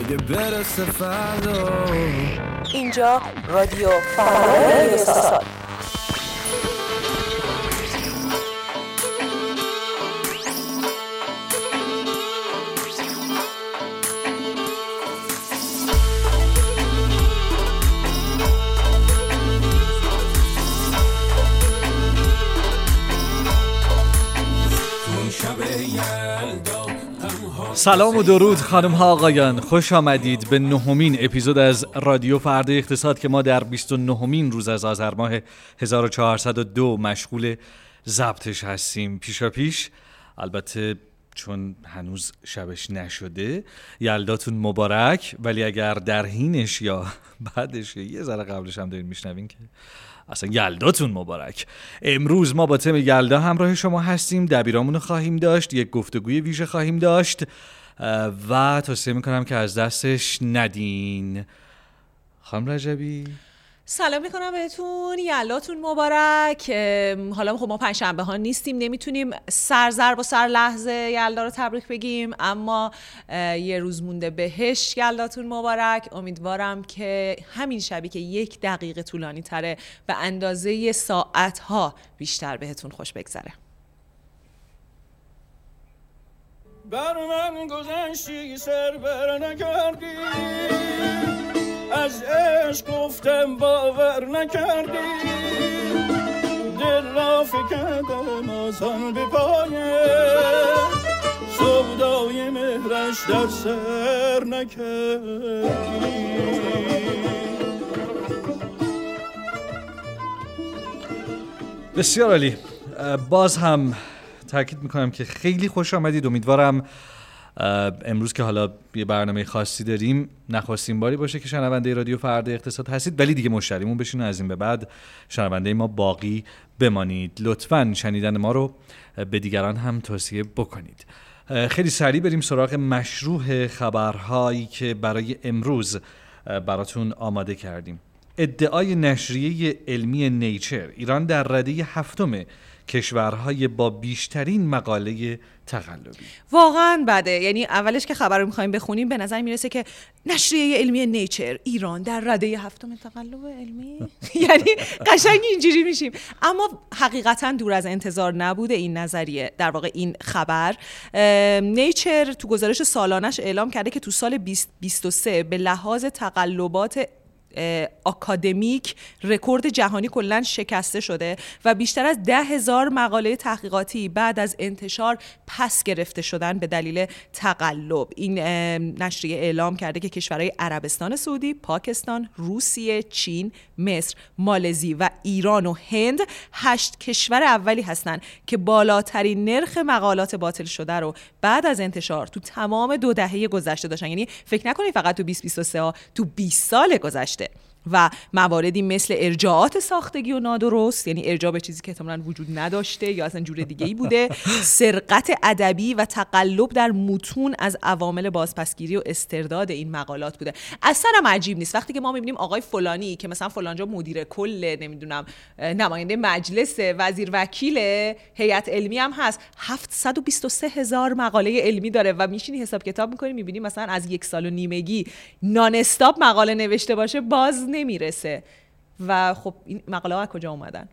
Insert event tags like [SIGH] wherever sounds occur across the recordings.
اگه برسه فردا. اینجا رادیو فرهنگ سلام و درود خانم ها آقایان. خوش آمدید به نهمین اپیزود از رادیو فردا اقتصاد که ما در 29 مین روز از آذر ماه 1402 مشغول ضبطش هستیم. پیشا پیش البته چون هنوز شبش نشده یلداتون مبارک. ولی اگر در حینش یا [LAUGHS] بعدش یه ذره قبلش هم دارین میشنوین که اصلا یلداتون مبارک. امروز ما با تم یلدا همراه شما هستیم دبیرامون خواهیم داشت یک گفتگوی ویژه خواهیم داشت و توصیه می‌کنم که از دستش ندین. خانم رجبی؟ سلام می‌کنم بهتون. یلاتون مبارک. حالا خب ما پنجشنبه ها نیستیم نمی‌تونیم سر ضرب و سر لحظه یلدا رو تبریک بگیم. اما یه روز مونده بهش. یلداتون مبارک. امیدوارم که همین شبی که یک دقیقه طولانی تره به اندازه ساعت ها بیشتر بهتون خوش بگذره. بر من گذشتی سر بر نکردی. از عشق گفتم باور نکردی. دل را فکردم آسان به پایه سودای مهرش در سر نکردی. بسیار عالی. باز هم تاکید می‌کنم که خیلی خوش آمدید. امیدوارم امروز که حالا یه برنامه خاصی داریم نخواستیم باری باشه که شنونده رادیو فردا اقتصاد هستید ولی دیگه مشتریمون بشین از این به بعد. شنونده ما باقی بمانید. لطفا شنیدن ما رو به دیگران هم توصیه بکنید. خیلی سریع بریم سراغ مشروع خبرهایی که برای امروز براتون آماده کردیم. ادعای نشریه علمی نیچر ایران در رده هفتم کشورهای با بیشترین مقاله تقلبی. واقعا بده. یعنی اولش که خبر رو می‌خوایم بخونیم به نظر می‌رسه که نشریه علمی نیچر ایران در رده هفتم تقلب علمی. [LAUGHS] یعنی قشنگ اینجوری میشیم. اما حقیقتا دور از انتظار نبوده این نظریه. در واقع این خبر نیچر تو گزارش سالانش اعلام کرده که تو سال 2023 به لحاظ تقلبات آکادمیک رکورد جهانی کلا شکسته شده و بیشتر از ده هزار مقاله تحقیقاتی بعد از انتشار پس گرفته شدن به دلیل تقلب. این نشریه اعلام کرده که کشورهای عربستان سعودی، پاکستان، روسیه، چین، مصر، مالزی و ایران و هند هشت کشور اولی هستند که بالاترین نرخ مقالات باطل شده رو بعد از انتشار تو تمام دو دهه گذشته داشتن. یعنی فکر نکنید فقط تو 2023 تو 20 سال گذشته it. و مواردی مثل ارجاعات ساختگی و نادرست یعنی ارجاع به چیزی که احتمالاً وجود نداشته یا اصلا جور دیگه ای بوده [LAUGHS] سرقت ادبی و تقلب در متون از عوامل بازپسگیری و استرداد این مقالات بوده. اصلا هم عجیب نیست. وقتی که ما می‌بینیم آقای فلانی که مثلا فلانجا مدیر کل نمی‌دونم نماینده مجلس وزیر وکیل هیئت علمی هم هست 723 هزار مقاله علمی داره و میشینی حساب کتاب می‌کنی می‌بینی مثلا از یک سال و نیمگی نان مقاله نوشته باشه باز نمی‌رسه. و خب این مقاله ها کجا اومدن؟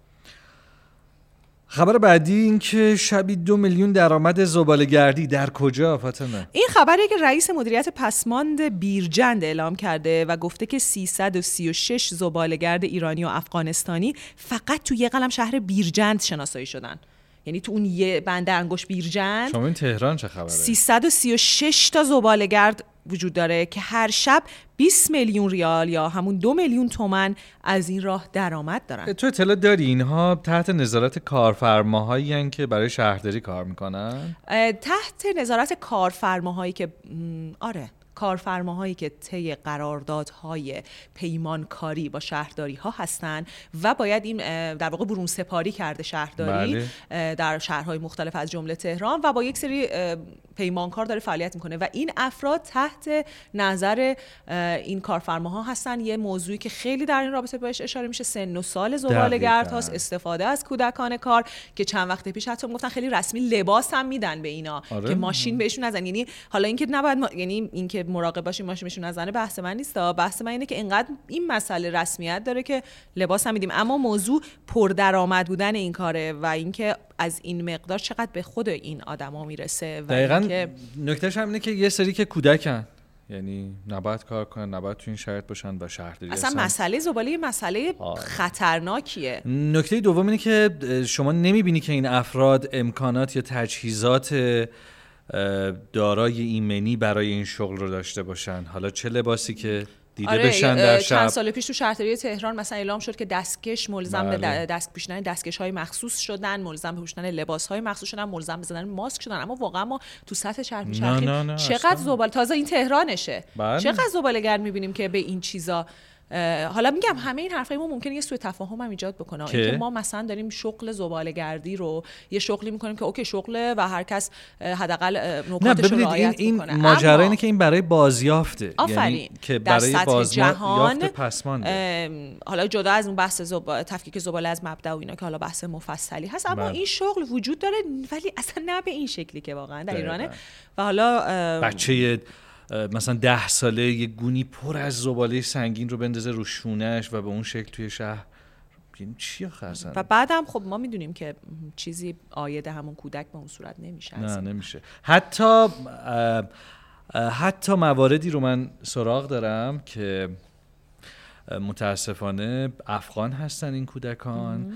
خبر بعدی این که شبی دو میلیون درآمد زبالهگردی در کجا فاطمه؟ این خبری که رئیس مدیریت پسماند بیرجند اعلام کرده و گفته که 336 زبالهگرد ایرانی و افغانستانی فقط تو یه قلم شهر بیرجند شناسایی شدن. یعنی تو اون یه بنده انگوش بیرجند شما این تهران چه خبره؟ 336 تا زبالهگرد وجود داره که هر شب 20 میلیون ریال یا همون دو میلیون تومن از این راه درآمد دارن. تو اطلاع داری اینها تحت نظارت کارفرماهایی که برای شهرداری کار می‌کنن؟ تحت نظارت کارفرماهایی که آره. کارفرماهایی که طی قراردادهای پیمانکاری با شهرداری ها هستند و باید این در واقع برون سپاری کرده شهرداری بله. در شهرهای مختلف از جمله تهران و با یک سری پیمانکار داره فعالیت می‌کنه و این افراد تحت نظر این کارفرماها هستن یه موضوعی که خیلی در این رابطه بهش اشاره میشه سن و سال زباله‌گرد هاست استفاده از کودکان کار که چند وقت پیش حتی گفتن خیلی رسمی لباس هم میدن به اینا آره. که ماشین بهشون نزن یعنی حالا اینکه نباید ما... یعنی اینکه مراقب باشیم ماشینشون نزنه بحث من نیست بحث من اینه که اینقدر این مسئله رسمیت داره که لباس هم میدیم. اما موضوع پردرآمد بودن این کاره و اینکه از این مقدار چقدر به خود این آدما می‌رسه و دقیقا نکتهش هم اینه که یه سری که کودکن. یعنی نباید کار کنن نباید تو این شرایط باشن و شهرداری اصلا اصلا مسئله زباله یه مسئله آره. خطرناکیه. نکته دوم اینه که شما نمی‌بینی که این افراد امکانات یا تجهیزات دارای ایمنی برای این شغل رو داشته باشن حالا چه لباسی که دیده آره بشن در شب چند سال پیش تو شهرداری تهران مثلا اعلام شد که دستکش ملزم به بله. د- دست پوشیدن دستکش های مخصوص شدن ملزم به پوشیدن لباس های مخصوص شدن ملزم به زدن ماسک شدن اما واقعا ما تو سطح نه، چقدر. زباله تازه این تهرانشه بله. چقدر زباله گرد می‌بینیم که به این چیزا حالا میگم همه این حرفای ما ممکنه یه سوء تفاهم هم ایجاد بکنه که؟ اینکه ما مثلا داریم شغل زباله گردی رو یه شغلی می‌کنیم که اوکی شغله و هر کس حداقل نکاتش رو ببینید این, رعایت این بکنه ماجرا اینه که این برای بازیافته آفرین یعنی که برای بازما- جهان حالا جدا از اون بحث زب... تفکیک زباله از مبدا و اینا که حالا بحث مفصلی هست اما بله. این شغل وجود داره ولی اصلا نه به این شکلی که واقعا در. ایرانه و حالا بچه مثلا ده ساله یه گونی پر از زباله سنگین رو بندازه رو شونش و به اون شکل توی شهر. چی؟ و بعدم خب ما می‌دونیم که چیزی آید همون کودک به اون صورت نمیشه نه نمیشه. حتی حتی مواردی رو من سراغ دارم که متاسفانه افغان هستن این کودکان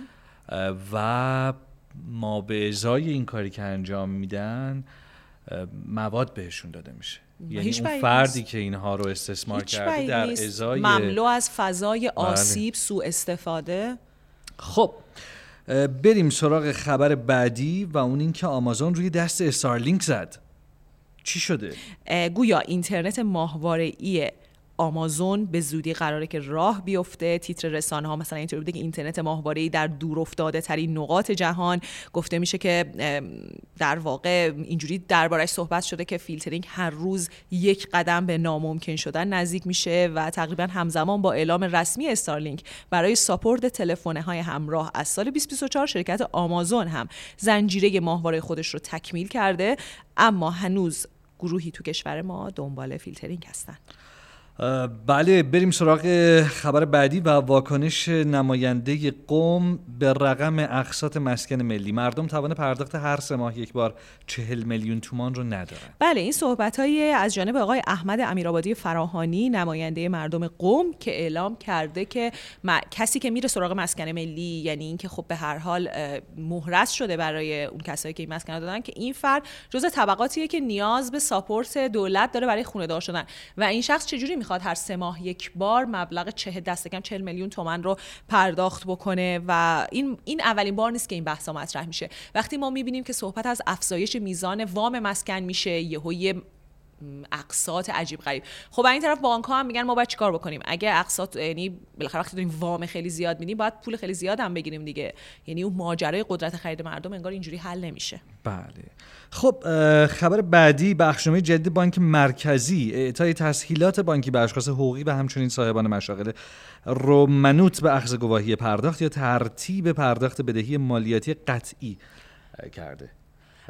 و ما به ازای این کاری که انجام میدن مواد بهشون داده میشه. یعنی هیچ اون فردی نیست. که اینها رو استثمار کرده در. ازای مملو از فضای بله. آسیب سوء استفاده خب بریم سراغ خبر بعدی و اون اینکه آمازون روی دست استارلینک زد چی شده گویا اینترنت ماهواره ای آمازون به زودی قراره که راه بیفته. تیتر رسانه ها مثلا اینطوری بوده که اینترنت ماهواره در دور افتاده ترین نقاط جهان. گفته میشه که در واقع اینجوری دربارش صحبت شده که فیلترینگ هر روز یک قدم به ناممکن شدن نزدیک میشه و تقریبا همزمان با اعلام رسمی استارلینک برای support تلفن های همراه از سال 2024 شرکت آمازون هم زنجیره ماهواره خودش رو تکمیل کرده. اما هنوز گروهی تو کشور ما دنبال فیلترینگ هستن. بله بریم سراغ خبر بعدی و واکنش نماینده قم به رقم اقساط مسکن ملی. مردم توان پرداخت هر سه ماه یک بار چهل میلیون تومان رو ندارن. بله این صحبت از جانب آقای احمد امیرآبادی فراهانی نماینده مردم قم که اعلام کرده که م- کسی که میره سراغ مسکن ملی یعنی اینکه خب به هر حال مهرس شده برای اون کسایی که این مسکن دادن که این فرد جزء طبقاتیه که نیاز به ساپورت دولت داره برای خونه دار شدن. و این شخص چجوری می‌خواد هر سه ماه یک بار مبلغ چه دست کم 40 میلیون تومن رو پرداخت بکنه و این این اولین بار نیست که این بحثا مطرح میشه. وقتی ما می‌بینیم که صحبت از افزایش میزان وام مسکن میشه یهو یه اقساط عجیب غریب. خب این طرف بانک ها هم میگن ما باید چیکار بکنیم؟ اگه اقساط یعنی بالاخره وقتی داریم وام خیلی زیاد میدیم باید پول خیلی زیاد هم بگیریم دیگه. یعنی اون ماجرای قدرت خرید مردم انگار اینجوری حل نمیشه. بله. خب خبر بعدی بخشنامه جدید بانک مرکزی اعطای تسهیلات بانکی به اشخاص حقوقی و همچنین صاحبان مشاغل رو منوط به اخذ گواهی پرداخت یا ترتیب پرداخت بدهی مالیاتی قطعی کرده.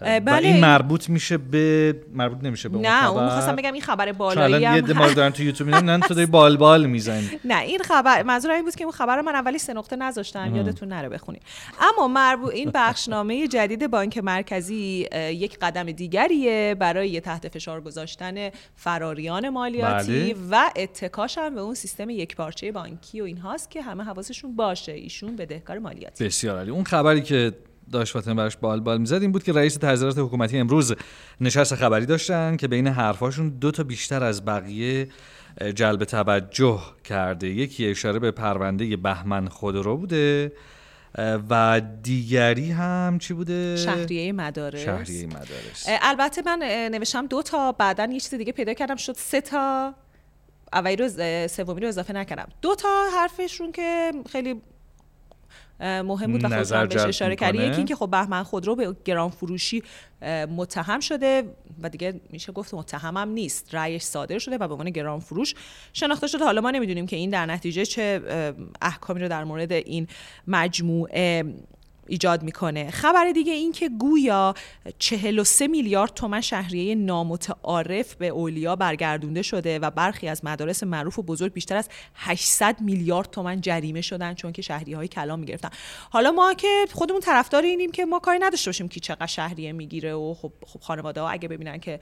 بله، این این- مربوط میشه به مربوط نمیشه به اون نه خبر. اون می‌خواستم بگم این خبر بالایی الان هم یه عده ما رو دارن تو یوتیوب می‌بینن تو داری بال بال می‌زنی. [LAUGHS] نه این خبر منظور این بود که اون خبر رو من اولی سه نقطه نذاشتم یادتون نره بخونید. اما مربوط این بخشنامه جدید بانک مرکزی یک قدم دیگریه برای تحت فشار گذاشتن فراریان مالیاتی بله. و اتکاش هم به اون سیستم یک پارچه بانکی و اینهاست که همه حواسشون باشه. ایشون بدهکار مالیاتی. بسیار عالی. اون خبری که داشت فاطمه براش بال بال می‌زد این بود که رئیس تحضیرات حکومتی امروز نشست خبری داشتن که بین حرفاشون دو تا بیشتر از بقیه جلب توجه کرده. یکی اشاره به پرونده بهمن خودرو بوده و دیگری هم چی بوده؟ شهریه مدارس. شهریه مدارس. البته من نوشتم دو تا بعدا یه چیز دیگه پیدا کردم شد سه تا. اولی رو سومی رو اضافه نکردم. دو تا حرفشون که خیلی مهم بود و خودتون بهش اشاره کردی. می‌کنه. یکی اینکه خب بهمن خودرو به گران فروشی متهم شده و دیگه میشه گفت متهمم نیست. رأیش صادر شده و به عنوان گران فروش شناخته شده. حالا ما نمی‌دونیم که این در نتیجه چه احکامی رو در مورد این مجموعه ایجاد می‌کنه. خبر دیگه این که گویا 43 میلیارد تومن شهریه نامتعارف به اولیا برگردونده شده و برخی از مدارس معروف و بزرگ بیشتر از 800 میلیارد تومن جریمه شدن چون که شهریه های کلام می‌گرفتن. حالا ما که خودمون طرفدار اینیم که ما کاری نداشته باشیم که چقدر شهریه می‌گیره و خب خب خانواده ها اگه ببینن که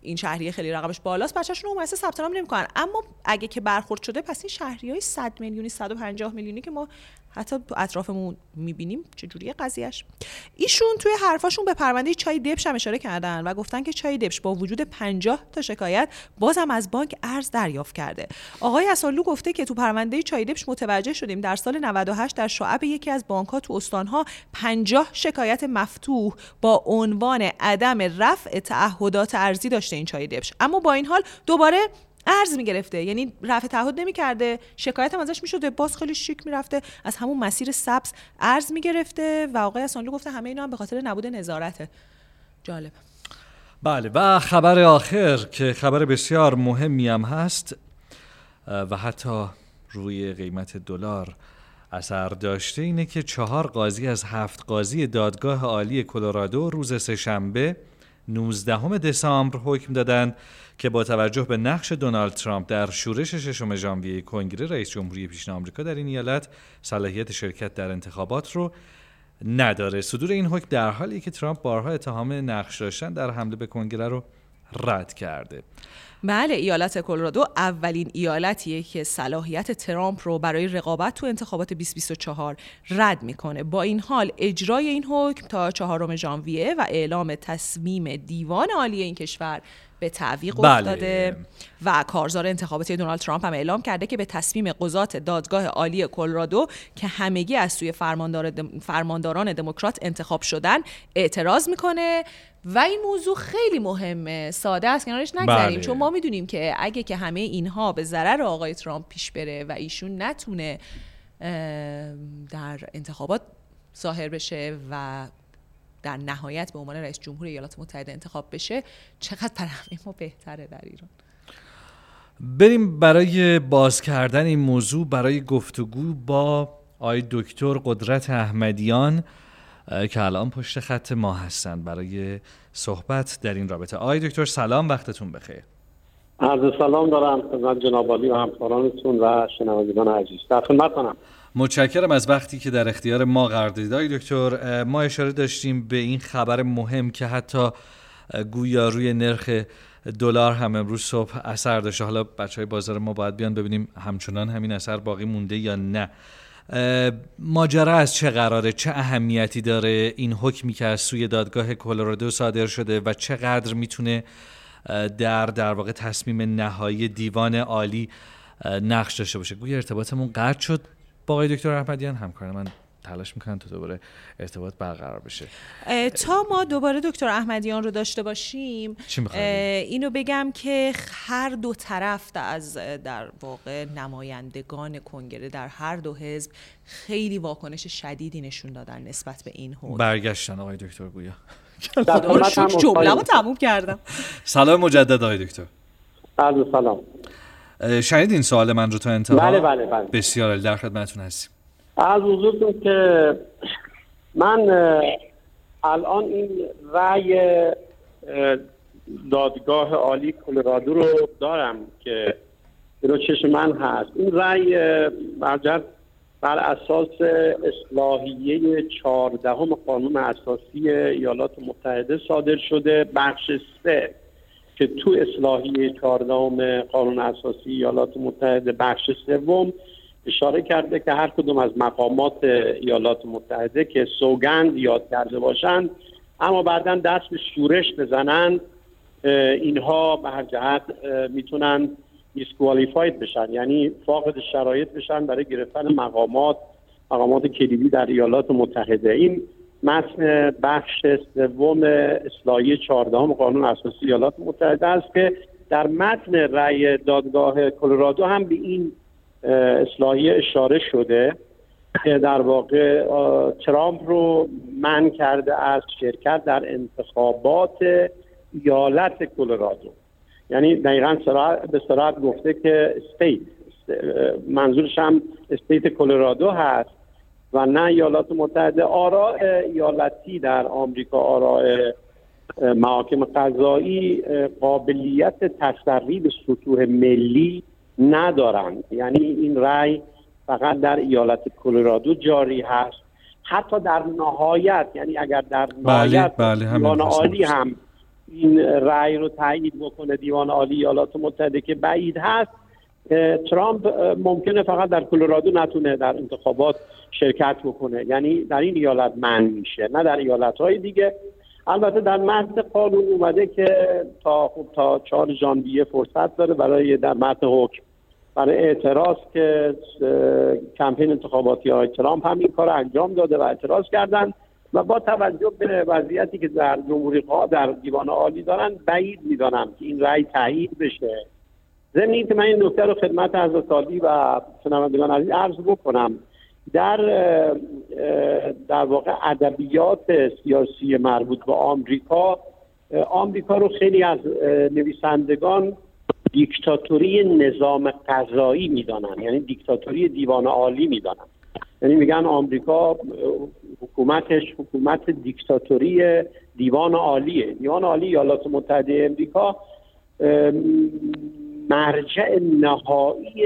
این شهریه خیلی رقمش بالاست بچه‌شون رو مؤسسه ثبت نام نمی‌کنن. اما اگه که برخورد شده پس این شهری های 100 میلیونی 150 میلیونی که ما حتی تو اطرافمون می‌بینیم چجوریه قضیهش ایشون توی حرفاشون به پرونده چای دبش هم اشاره کردن و گفتن که چای دبش با وجود 50 تا شکایت بازم از بانک ارز دریافت کرده. آقای اسالو گفته که تو پرونده چای دبش متوجه شدیم در سال 98 در شعب یکی از بانک ها تو استانها 50 شکایت مفتوح با عنوان عدم رفع تعهدات ارزی داشته این چای دبش. اما با این حال دوباره ارز می‌گرفته. یعنی رفع تعهد نمی‌کرده. شکایت هم ازش می‌شده. باز خیلی شیک می‌رفته. از همون مسیر سبز ارز می‌گرفته و آقای اسانلو گفته همه اینا هم به خاطر نبود نظارته. جالب. بله. و خبر آخر که خبر بسیار مهمی هم هست و حتی روی قیمت دلار اثر داشته اینه که چهار قاضی از هفت قاضی دادگاه عالی کلرادو روز سهشنبه 19 دسامبر حکم دادند که با توجه به نقش دونالد ترامپ در شورش ششم ژانویه کنگره رئیس جمهوری پیشین آمریکا در این ایالت صلاحیت شرکت در انتخابات رو نداره. صدور این حکم در حالی که ترامپ بارها اتهام نقش داشتن در حمله به کنگره رو رد کرده. بله ایالت کلرادو اولین ایالتیه که صلاحیت ترامپ رو برای رقابت تو انتخابات 2024 رد می‌کنه با این حال اجرای این حکم تا چهارم ژانویه و اعلام تصمیم دیوان عالی این کشور به تعویق بله. افتاده و کارزار انتخاباتی دونالد ترامپ هم اعلام کرده که به تصمیم قضات دادگاه عالی کلرادو که همگی از سوی فرماندار دم... فرمانداران دموکرات انتخاب شدن اعتراض می‌کنه و این موضوع خیلی مهمه ساده است کنارش نگذریم بله. چون ما می‌دونیم که اگه که همه اینها به ضرر آقای ترامپ پیش بره و ایشون نتونه در انتخابات ظاهر بشه و در نهایت به عنوان رئیس جمهور ایالات متحده انتخاب بشه چقدر برای همه ما بهتره در ایران بریم برای باز کردن این موضوع برای گفتگو با آقای دکتر قدرت احمدیان که الان پشت خط ما هستند برای صحبت در این رابطه. آقای دکتر سلام وقتتون بخیر. عرض سلام دارم خدمت جناب و همکارانتون و شنوندگان عزیز. در خدمتتونم متشکرم از وقتی که در اختیار ما قرار دادید. آقای دکتر ما اشاره داشتیم به این خبر مهم که حتی گویا روی نرخ دلار هم امروز صبح اثر داشته. حالا بچه های بازار ما باید بیان ببینیم همچنان همین اثر باقی مونده یا نه. ماجرا از چه قراره؟ چه اهمیتی داره این حکمی که از سوی دادگاه کلرادو صادر شده و چقدر می‌تونه در در واقع تصمیم نهایی دیوان عالی نقش داشته باشه؟ گویا ارتباطمون قطع شد. با آقای دکتر احمدیان همکار من تلاش می‌کنن تا دوباره ارتباط برقرار بشه. تا ما دوباره دکتر احمدیان رو داشته باشیم چی؟ اینو بگم که هر دو طرف از در واقع نمایندگان کنگره در هر دو حزب خیلی واکنش شدیدی نشون دادن نسبت به این حکم برگشتن آقای دکتر گویا. جمله رو. تموم کردم. سلام مجدد آقای دکتر. عرض سلام. اه، شنیدین سوال من رو تا انتها بله بله بله. بسیار در خدمتتون هستیم. از حضورتون که من الان این رأی اه، دادگاه عالی کلرادو رو دارم که رو چشم من هست. این رأی برجر بر اساس اصلاحیه چهاردهم قانون اساسی ایالات متحده صادر شده بخش سه که تو اصلاحیه چهاردهم قانون اساسی ایالات متحده بخش سوم اشاره کرده که هر کدوم از مقامات ایالات متحده که سوگند یاد کرده باشند اما بعدا دست به شورش بزنند اینها به هر جهت می‌تونن دیسکوالیفاید بشن یعنی فاقد شرایط بشن برای گرفتن مقامات مقامات کلیدی در ایالات متحده. این متن بخش سوم اصلاحیه چهاردهم قانون اساسی ایالات متحده است که در متن رأی دادگاه کلرادو هم به این اه، اصلاحیه اشاره شده که در واقع ترامپ رو منع کرده از شرکت در انتخابات ایالت کلرادو. یعنی دقیقا به صراحت گفته که state منظورش هم state کلرادو هست و نه ایالات متحده. آراء ایالتی در آمریکا آراء محاکم قضایی قابلیت تسری به سطوح ملی ندارند یعنی این رأی فقط در ایالت کلرادو جاری هست. حتی در نهایت یعنی اگر در بله، نهایت بله، همین دیوان عالی. هم این رأی رو تایید بکنه دیوان عالی ایالات متحده که بعید هست ترامپ ممکنه فقط در کلرادو نتونه در انتخابات شرکت بکنه. یعنی در این ایالت من میشه نه در ایالت های دیگه. البته در متن قانون اومده که تا خب تا 4 ژانویه فرصت داره برای در متن حکم. برای اعتراض که کمپین انتخاباتی های ترامپ هم این کار انجام داده و اعتراض کردن و با توجه به وضعیتی که در جمهوری در دیوان عالی دارن بعید می‌دانم که این رأی تایید بشه. ضمن اینکه من این نکته رو خدمت حضرت و شنوندگان عزیز عرض بکنم. در در واقع ادبیات سیاسی مربوط به آمریکا آمریکا رو خیلی از نویسندگان دیکتاتوری نظام قضایی می‌دانن یعنی دیکتاتوری دیوان عالی می‌دانن یعنی میگن آمریکا حکومتش حکومت دیکتاتوری دیوان عالیه. دیوان عالی ایالات متحده امریکا مرجع نهایی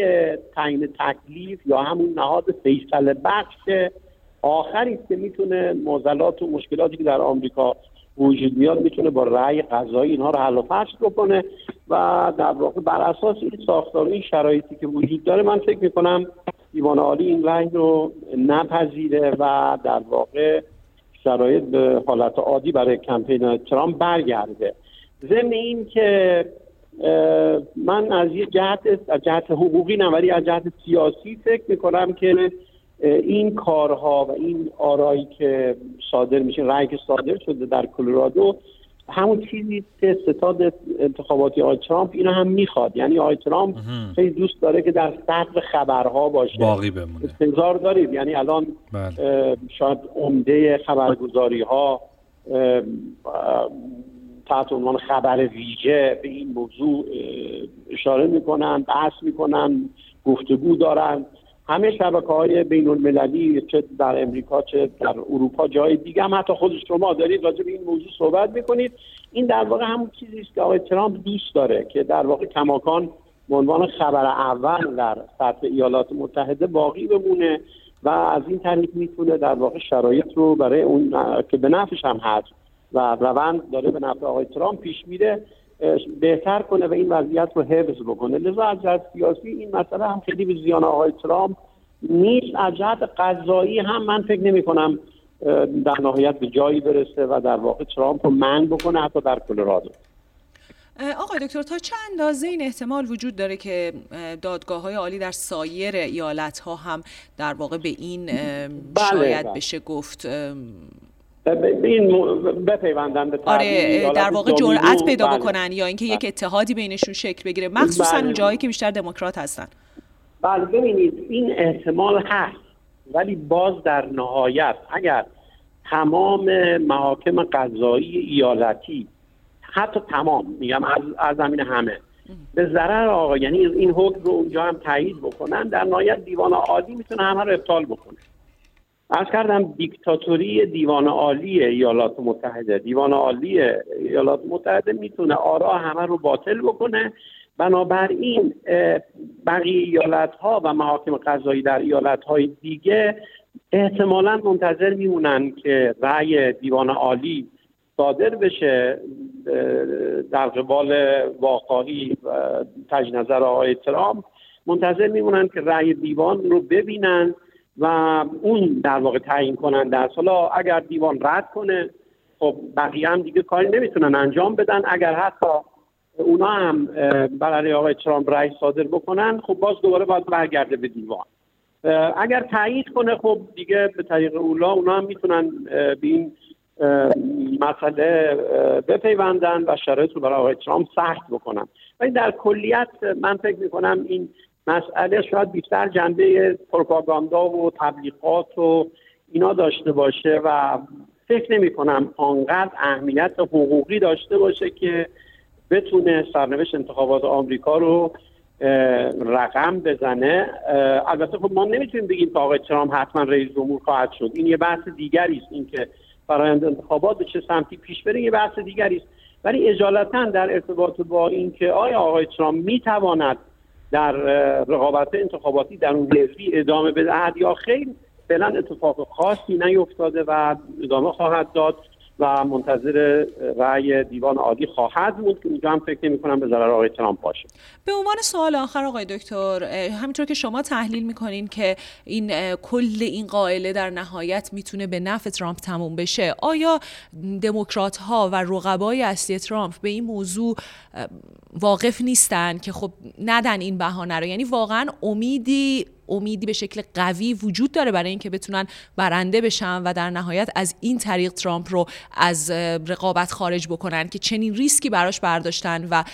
تعیین تکلیف یا همون نهاد فیصله بخش آخری که می‌تونه معضلات و مشکلاتی که در آمریکا وجود میاد می‌تونه با رأی قضایی اینها رو حل و فصل بکنه و در واقع بر اساس این ساختار این شرایطی که وجود داره من فکر می‌کنم دیوان عالی این رأی رو نپذیره و در واقع شرایط به حالت عادی برای کمپین ترامپ برگرده. ضمن این که من از یه جهت از جهت حقوقی نه ولی از جهت سیاسی فکر می‌کنم که این کارها و این آرایی که صادر میشه رأی که صادر شده در کلرادو همون چیزی که ستاد انتخاباتی آقای ترامپ اینو هم می‌خواد. یعنی آقای ترامپ خیلی دوست داره که در صدر خبرها باشه. باقی بمونه. انتظار داریم. یعنی الان بله. شاید عمده خبرگزاری ها تحت عنوان خبر ویژه به این موضوع اشاره می‌کنن بحث می‌کنن گفتگو دارن. همه شبکه های بین المللی چه در امریکا چه در اروپا جای دیگه هم حتی خود شما دارید راجع به این موضوع صحبت می‌کنید. این در واقع همون چیزی است که آقای ترامپ دوست داره که در واقع کماکان به عنوان خبر اول در سطح ایالات متحده باقی بمونه و از این طریق می‌تونه در واقع شرایط رو برای اون که به نفعش هم هست و روند داره به نفع آقای ترامپ پیش میره. بهتر کنه و این وضعیت رو حفظ بکنه. لذا از جهت سیاسی این مسئله هم خیلی به زیان آقای ترامپ نیست. از جهت قضایی هم من فکر نمی کنم در نهایت به جایی برسه و در واقع ترامپ رو من بکنه حتی در کلرادو. آقای دکتر تا چه اندازه این احتمال وجود داره که دادگاه های عالی در سایر ایالت ها هم در واقع به این اه، شاید بله. بشه گفت این بپیوندن به آره در واقع. جرأت پیدا بله. بکنن یا اینکه یک اتحادی بینشون شکل بگیره مخصوصا بله. اون جایی که بیشتر دموکرات هستن بله ببینید این احتمال هست ولی باز در نهایت اگر تمام محاکم قضایی ایالتی حتی تمام میگم از, از زمین همه به ضرر آقا یعنی این حکم رو اونجا هم تایید بکنن در نهایت دیوان عالی می‌تونه همه رو ابطال بکنه از کردم دیکتاتوری دیوان عالی ایالات متحده. دیوان عالی ایالات متحده می‌تونه آرا همه رو باطل بکنه. بنابراین بقیه ایالت ها و محاکم قضایی در ایالت های دیگه احتمالا منتظر میمونن که رأی دیوان عالی صادر بشه. در قبال واقعی و تجدید نظر آقای ترامپ منتظر میمونن که رأی دیوان رو ببینن. و اون در واقع تعیین کننده است. حالا اگر دیوان رد کنه خب بقیه هم دیگه کاری نمی‌تونن انجام بدن. اگر حتی اونا هم برای آقای ترامپ رأی صادر بکنن خب باز دوباره باید برگرده به دیوان. اگر تایید کنه خب دیگه به طریق اولا اونا هم می‌تونن به این مسئله بپیوندن و شرایط رو برای آقای ترامپ سخت بکنن. ولی در کلیت من فکر می‌کنم این مسئله شاید بیشتر جنبه پروپاگاندا و تبلیغات و اینا داشته باشه و فکر نمی کنم آنقدر اهمیت حقوقی داشته باشه که بتونه سرنوشت انتخابات آمریکا رو رقم بزنه. البته خب ما نمی‌تونیم بگیم که آقای ترامپ حتما رئیس جمهور خواهد شد. این یه بحث دیگری است. اینکه فرایند انتخابات به چه سمتی پیش بره یه بحث دیگری است. ولی اجالتا در ارتباط با اینکه آیا آقای ترامپ می‌تواند در رقابت انتخاباتی در اون حزبی ادامه بدهد یا خیر فعلا اتفاق خاصی نیفتاده و ادامه خواهد داد. و منتظر رأی دیوان عالی خواهد بود که اونجا هم فکر نمی کنم به ضرر آقای ترامپ باشه. به عنوان سوال آخر آقای دکتر همینطور که شما تحلیل می‌کنین که این کل این قائله در نهایت می‌تونه به نفع ترامپ تموم بشه آیا دموکرات ها و رقبای اصلی ترامپ به این موضوع واقف نیستن که خب ندن این بهانه رو؟ یعنی واقعا امیدی امیدی به شکل قوی وجود داره برای اینکه بتونن برنده بشن و در نهایت از این طریق ترامپ رو از رقابت خارج بکنن که چنین ریسکی براش برداشتن و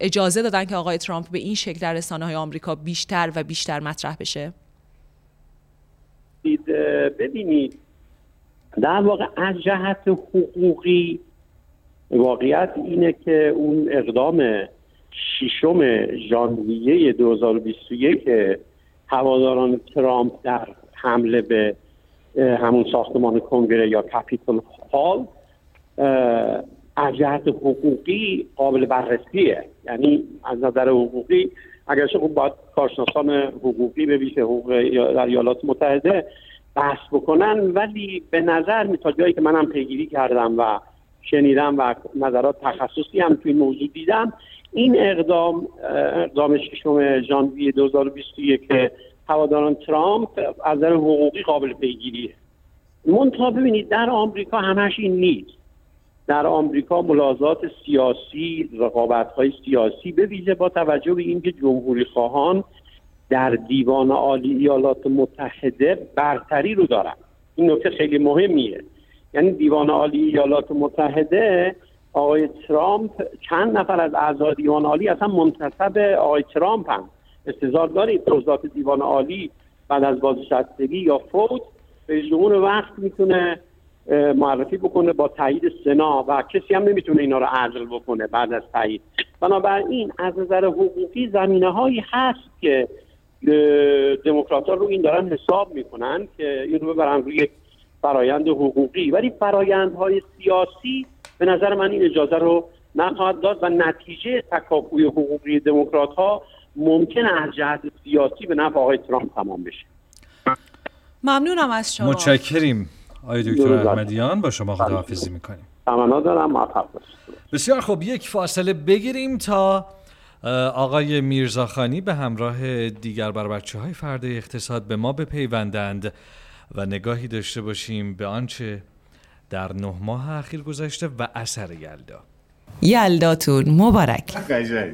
اجازه دادن که آقای ترامپ به این شکل در رسانه های آمریکا بیشتر و بیشتر مطرح بشه. ببینید در واقع از جهت حقوقی واقعیت اینه که اون اقدام ششم ژانویه 2021 هواداران ترامپ در حمله به همون ساختمان کنگره یا کپیتال هال از جهت حقوقی قابل بررسیه. یعنی از نظر حقوقی اگرچه خب باید کارشناسان حقوقی به ویژه حقوق در ایالات متحده بحث بکنن ولی به نظر می تا جایی که منم پیگیری کردم و شنیدم و نظرات تخصصی هم توی موضوع دیدم این اقدام اقدام ششم ژانویه 2021 که هواداران ترامپ از نظر حقوقی قابل پیگیریه. منتها ببینید در آمریکا همش این نیست. در آمریکا ملاحظات سیاسی رقابت های سیاسی به ویژه با توجه به اینکه جمهوری خواهان در دیوان عالی ایالات متحده برتری رو دارن. این نکته خیلی مهمیه. یعنی دیوان عالی ایالات متحده آقای ترامپ چند نفر از اعضای دیوان عالی اصلا منتصب آقای ترامپ هم استظهار دارید توضیحات دیوان عالی بعد از بازنشستگی یا فوت به جمهور وقت می‌تونه معرفی بکنه با تایید سنا و کسی هم نمی‌تونه اینا رو عزل بکنه بعد از تایید. بنابراین از نظر حقوقی زمینه هایی هست که دموکرات ها رو این دارن حساب می‌کنن که این رو ببرن روی فرایند حقوقی. ولی فرایندهای سیاسی به نظر من این اجازه رو نخواهد داد و نتیجه تکاپوی حقوقی دموکرات ها ممکن از جهت سیاسی به نفع آقای ترامپ تمام بشه. ممنونم از شما. متشکریم. آقای دکتر احمدیان با شما خداحافظی می‌کنیم. تمنا دارم. بسیار خوب. یک فاصله بگیریم تا آقای میرزاخانی به همراه دیگر بر بچه های فرد اقتصاد به ما بپیوندند و نگاهی داشته باشیم به آنچه در نه ماه اخیر گذشته و اثر یلدا. یلداتون مبارک.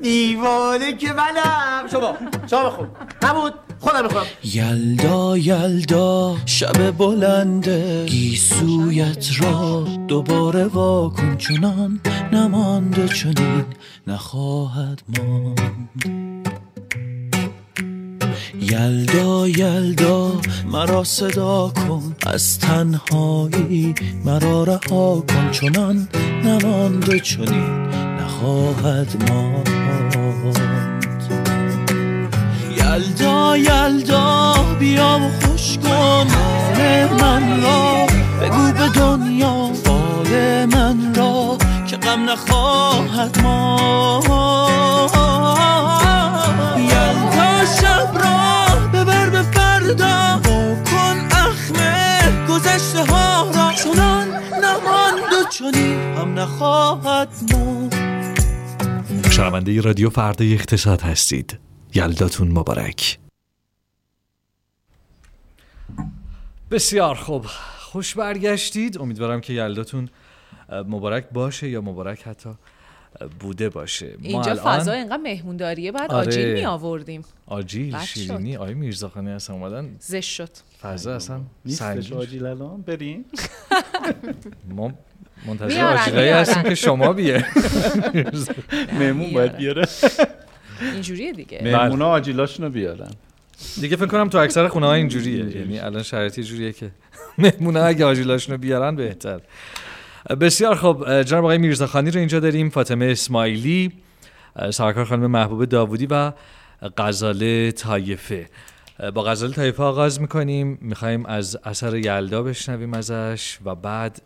دیوانه که منم. شما شما بخون. نبود. خودم می‌خونم. یلدا یلدا شب بلنده. گیسویت را دوباره واکن چنان. نمانده چنین. نخواهد ماند. یلدا یلدا مرا صدا کن. از تنهایی مرا رها کن. چنان نمانده چنین نخواهد ماند. یلدا یلدا بیا و خوش کن. من را بگو به دنیا. بال من را که غم نخواهد یلدا شب را ببر به فردا. کن اخمه گذشته ها را. چنان نماند و چنین هم نخواهد ماند شنونده رادیو فردا اقتصاد هستید. یلداتون مبارک. بسیار خوب. خوش برگشتید. امیدوارم که یلداتون مبارک باشه یا مبارک حتی. بوده باشه. اینجا الان... فضا اینقدر مهمونداریه بعد آره... آجیل می آوردیم آجیل شیرینی آی میرزاخانی اصلا اومدن؟ زش شد. فضا اصلا نیستش آجیل الان؟ بریم. ما منتظر آجیلایی هستیم که شما بیه. [LAUGHS] مهمون باید بیاره. اینجوریه دیگه. مهمونا آجیلاشونو بیارن. دیگه فکر کنم تو اکثر خونه ها اینجوریه. یعنی الان شرایطی جوریه که [LAUGHS] مهمونا اگه آجیلاشونو بیارن بهتر. بسیار خب جناب آقای میرزاخانی رو اینجا داریم فاطمه اسماعیلی سرکار خانم محبوب داوودی و غزاله طایفه. اه، با غزاله طایفه آغاز می‌کنیم. می‌خوایم از اثر یلدا بشنویم ازش و بعد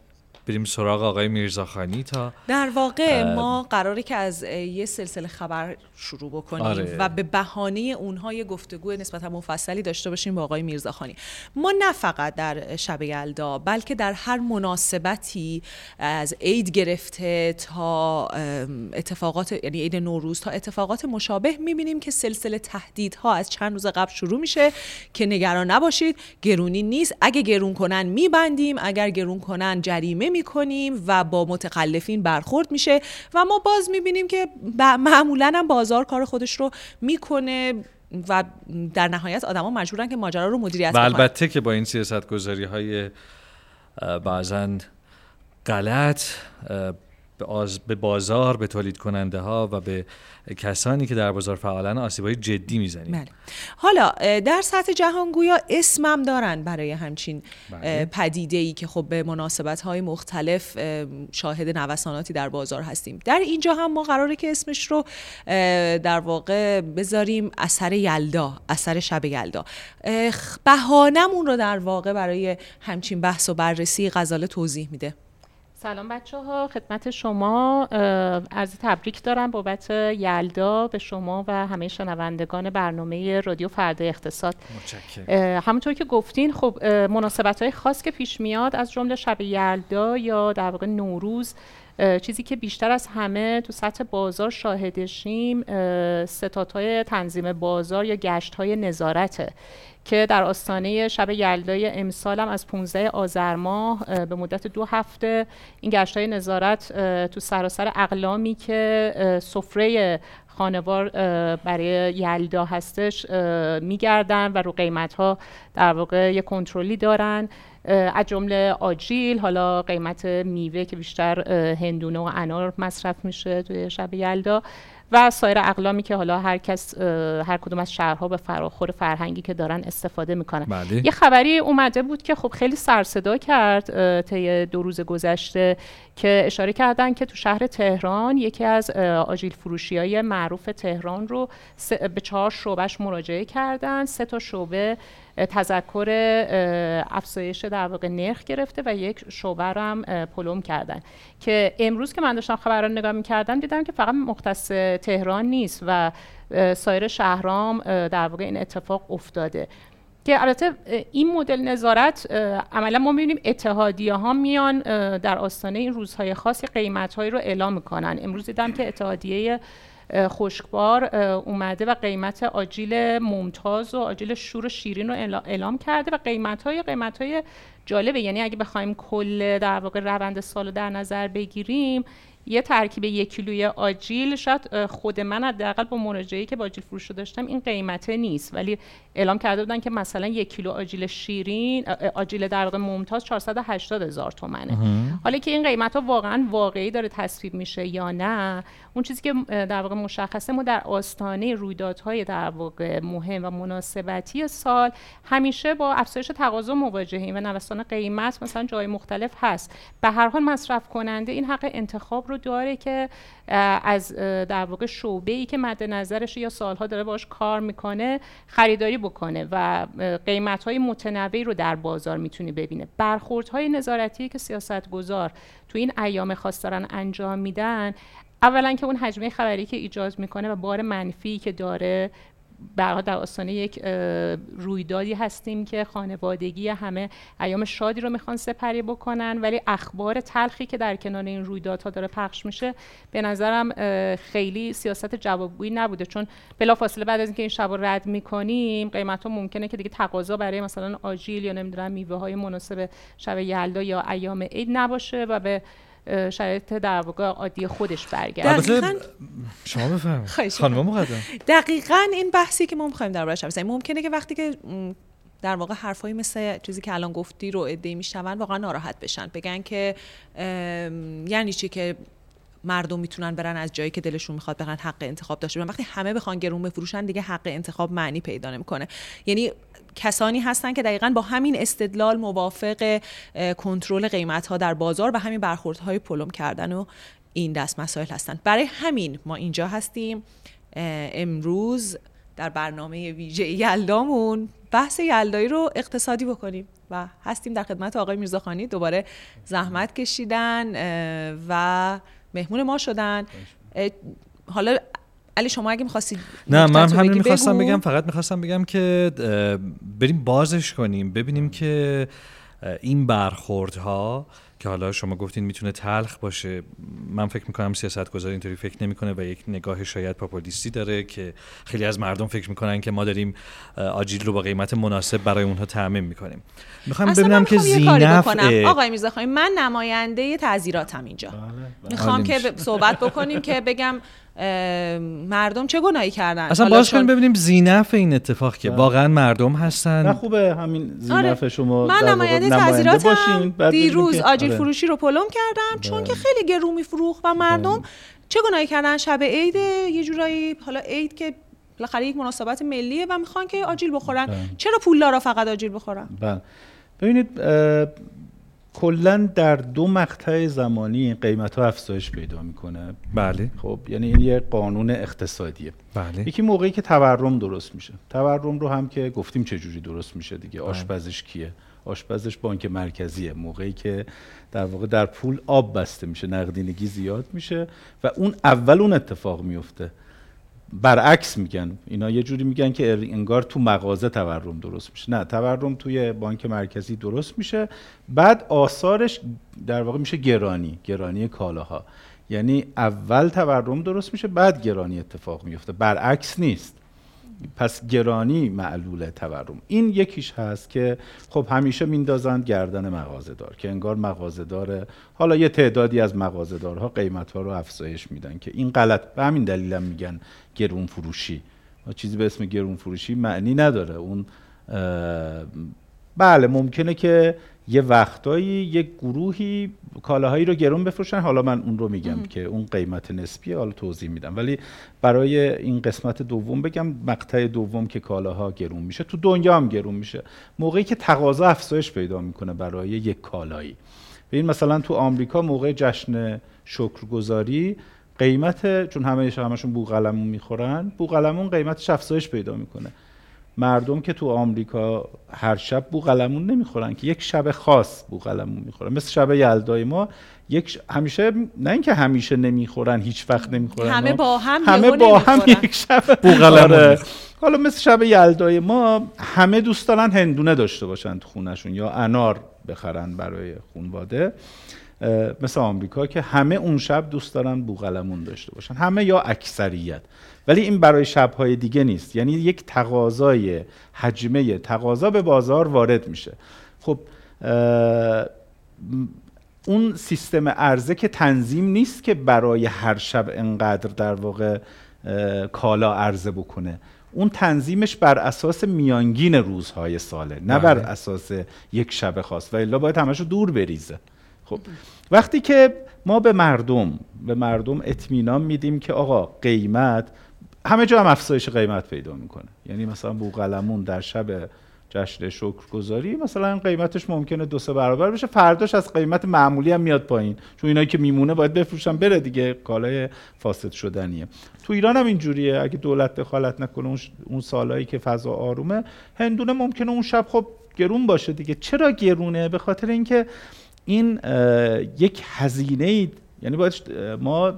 بریم سراغ آقای میرزاخانی تا در واقع ما قراره که از یه سلسله خبر شروع بکنیم آره. و به بهانه اونها یه گفتگو نسبتا مفصلی داشته باشیم با آقای میرزاخانی. ما نه فقط در شب یلدا بلکه در هر مناسبتی از عید گرفته تا اتفاقات یعنی عید نوروز تا اتفاقات مشابه می‌بینیم که سلسله تهدیدها از چند روز قبل شروع میشه که نگران نباشید. گرونی نیست. اگه گرون کنن میبندیم. اگر گرون کنن جریمه می‌کنیم و با متخلفین برخورد میشه. و ما باز می‌بینیم که معمولا هم بازار کار خودش رو می‌کنه و در نهایت آدما مجبورن که ماجرا رو مدیریت و کنن البته که با این سیاست گذاری های بعضا غلط به, آز- به بازار به تولید کننده ها و به کسانی که در بازار فعالن آسیب های جدی می‌زنیم بله. حالا در سطح جهان گویا اسمم دارن برای همچین بله. پدیده ای که خب به مناسبت های مختلف اه، شاهد نوساناتی در بازار هستیم در اینجا هم ما قراره که اسمش رو در واقع بذاریم اثر یلدا اثر شب یلدا بهانمون رو در واقع برای همچین بحث و بررسی غزاله توضیح میده سلام بچه ها خدمت شما عرض تبریک دارم بابت یلدا به شما و همه شنوندگان برنامه رادیو فردا اقتصاد. همونطور که گفتین خب مناسبت های خاص که پیش میاد از جمله شب یلدا یا در واقع نوروز چیزی که بیشتر از همه تو سطح بازار شاهدشیم ستادهای تنظیم بازار یا گشت های نظارته. که در آستانه شب یلدای امسال هم از 15 آذر ماه اه، به مدت دو هفته این گشت های نظارت تو سراسر اقلامی که سفره خانوار برای یلدا هستش میگردن و رو قیمت ها در واقع یه کنترلی دارن. از جمله آجیل حالا قیمت میوه که بیشتر هندونه و انار مصرف میشه توی شب یلدا. و سایر اقلامی که حالا هر کس هر کدوم از شهرها به فراخور فرهنگی که دارن استفاده می‌کنن. بله. یه خبری اومده بود که خب خیلی سرصدا کرد طی دو روز گذشته. که اشاره کردن که تو شهر تهران یکی از آجیل فروشی های معروف تهران رو به چهار شعبش مراجعه کردن. سه تا شعبه تذکر افزایش در واقع نرخ گرفته و یک شعبه رو هم پلم کردن. که امروز که من داشتم خبر رو نگاه می‌کردم دیدم که فقط مختص تهران نیست و سایر شهرام در واقع این اتفاق افتاده. که البته این مدل نظارت عملا ما می‌بینیم اتحادیه ها میان در آستانه این روزهای خاص قیمت رو اعلام می‌کنن. امروز دیدم که اتحادیه خشکبار اومده و قیمت آجیل ممتاز و آجیل شور و شیرین رو اعلا- اعلام کرده و قیمت های قیمت جالبه. یعنی اگه بخوایم کل در واقع روند سال رو در نظر بگیریم یه ترکیب یک کیلوی آجیل شاید خود من حداقل با مراجعه‌ای که با آجیل فروش رو داشتم این قیمته نیست. ولی اعلام کرده بودن که مثلا یک کیلو آجیل شیرین آجیل در واقع ممتاز 480 هزار تومنه. حالا که این قیمت ها واقعا واقعی داره تصویب میشه یا نه اون چیزی که در واقع مشخصه ما در آستانه رویدادهای در واقع مهم و مناسبتی سال همیشه با افزایش تقاضا مواجهیم و نوسان قیمت مثلا جای مختلف هست. به هر حال مصرف کننده این حق انتخاب رو داره که از در واقع شعبه ای که مد نظرش یا سالها داره باش کار می‌کنه خریداری بکنه و قیمت های متنوعی رو در بازار می‌تونه ببینه. برخوردهای نظارتی که سیاستگزار تو این ایام خاص دارن انجام میدن اولا که اون حجمه خبری که ایجاد می‌کنه و بار منفی که داره برها در آستانه یک رویدادی هستیم که خانوادگی همه ایام شادی رو می‌خوان سپری بکنن ولی اخبار تلخی که در کنار این رویدادها داره پخش میشه به نظرم خیلی سیاست جوابگویی نبوده. چون بلافاصله بعد از اینکه این شب رد می‌کنیم قیمت ها ممکنه که دیگه تقاضا برای مثلا آجیل یا نمی‌دونم میوه های مناسب شب یلدا یا ایام عید نباشه و به شرایط در واقع عادی خودش برگرده. دقیقاً. شما بفرمایید. خانم مقدم. دقیقا این بحثی که ما می‌خوایم دربارش حرف بزنیم. ممکنه که وقتی که در واقع حرفایی مثل چیزی که الان گفتی رو ادعی میشنون واقعا ناراحت بشن. بگن که یعنی چی که مردم می‌تونن برن از جایی که دلشون می‌خواد برن حق انتخاب داشته باشن. وقتی همه بخوان گرون بفروشن دیگه حق انتخاب معنی پیدا نمی‌کنه. یعنی کسانی هستن که دقیقا با همین استدلال موافق کنترل قیمت ها در بازار و همین برخوردهای پلم کردن و این دست مسائل هستند برای همین ما اینجا هستیم. امروز در برنامه ویژه یلدامون بحث یلدایی رو اقتصادی بکنیم و هستیم در خدمت آقای میرزاخانی دوباره زحمت کشیدن و مهمون ما شدن. حالا علی شما اگه می‌خواستید نه من همین می‌خواستم. بگم فقط می‌خواستم بگم که بریم بازش کنیم ببینیم که این برخوردها که حالا شما گفتین می‌تونه تلخ باشه من فکر می‌کنم سیاست گذار اینطوری فکر نمی‌کنه و یک نگاه شاید پاپولیستی داره که خیلی از مردم فکر می‌کنن که ما داریم آجیل رو با قیمت مناسب برای اونها تعمین می‌کنیم می‌خوام ببینم که می‌خوام زینف آقای میرزاخانی من نماینده تعذیراتم اینجا می‌خوام عالی که میشه. ب- صحبت بکنیم که بگم مردم چه گناهی کردن؟ اصلا باز چون- کنیم ببینیم زینف این اتفاق که واقعا مردم هستن. نه خوبه همین زینف آره. شما من نماینده تعذیراتم دیروز که- آجیل آره. فروشی رو پلم کردم چون که خیلی گرو میفروخت و مردم چه گناهی کردن؟ شب عید یه جورایی حالا عید که بالاخره یک مناسبت ملیه و می‌خوان که آجیل بخورن. چرا پولدارا فقط آجیل بخورن؟ بله. ببینید کلا در دو مقطع زمانی قیمت ها افزایش پیدا می‌کنه. بله. خب یعنی این یه قانون اقتصادیه. بله. یکی موقعی که تورم درست میشه. تورم رو هم که گفتیم چه جوری درست میشه دیگه. آشپزش کیه؟ آشپزش بانک مرکزیه. موقعی که در واقع در پول آب بسته میشه نقدینگی زیاد میشه و اون اول اون اتفاق میفته. برعکس میگن. اینا یه جوری میگن که انگار تو مغازه تورم درست میشه. نه تورم توی بانک مرکزی درست میشه. بعد آثارش در واقع میشه گرانی گرانی کالاها. یعنی اول تورم درست میشه بعد گرانی اتفاق میفته. برعکس نیست. پس گرانی معلول تورم. این یکیش هست که خب همیشه میندازند گردن مغازه‌دار که انگار مغازه‌دار حالا یه تعدادی از مغازه‌دارها قیمت‌ها رو افزایش میدن که این غلط. به همین دلیلم میگن گرون فروشی چیزی به اسم گرون فروشی معنی نداره. اون بله ممکنه که یه وقتایی یک گروهی کالاهایی رو گرون بفروشن. حالا من اون رو میگم که اون قیمت نسبیه حالا توضیح میدم. ولی برای این قسمت دوم بگم مقطع دوم که کالاها گرون میشه. تو دنیا هم گرون میشه. موقعی که تقاضا افزایش پیدا می‌کنه برای یک کالایی. ببین مثلا تو آمریکا موقع جشن شکرگزاری قیمت چون همه همشون بوقلمون می‌خورن بوقلمون قیمتش افزایش پیدا می‌کنه. مردم که تو آمریکا هر شب بوقلمون نمی‌خورن که یک شب خاص بوقلمون می‌خورن مثل شب یلدای ما یک ش- همیشه نه اینکه همیشه نمی‌خورن هیچ وقت نمی‌خورن همه با هم همه با هم. یک شب بوقلمون آره. می‌خورن. حالا مثل شب یلدای ما همه دوست دارن هندونه داشته باشن تو خونشون یا انار بخرن برای خونواده مثل آمریکا که همه اون شب دوست دارن بوقلمون داشته باشن همه یا اکثریت ولی این برای شبهای دیگه نیست. یعنی یک تقاضای حجمه تقاضا به بازار وارد میشه. خب اون سیستم عرضه که تنظیم نیست که برای هر شب انقدر در واقع کالا عرضه بکنه. اون تنظیمش بر اساس میانگین روزهای ساله نه بر بله. اساس یک شب خاص. و الا باید همش رو دور بریزه. خب وقتی که ما به مردم به مردم اطمینان میدیم که آقا قیمت همه جا هم افزایش قیمت پیدا می‌کنه. یعنی مثلا بوقلمون در شب جشن شکرگزاری مثلا قیمتش ممکنه دو سه برابر بشه. فرداش از قیمت معمولی هم میاد پایین. چون اینایی که میمونه باید بفروشن بره دیگه کالای فاسد شدنیه. تو ایران هم اینجوریه. اگه دولت دخالت نکنه اون, سالایی که فضا آرومه هندونه ممکنه اون شب خب گرون باشه دیگه. چرا گرونه؟ به خاطر اینکه این یک هزینه یعنی باید ما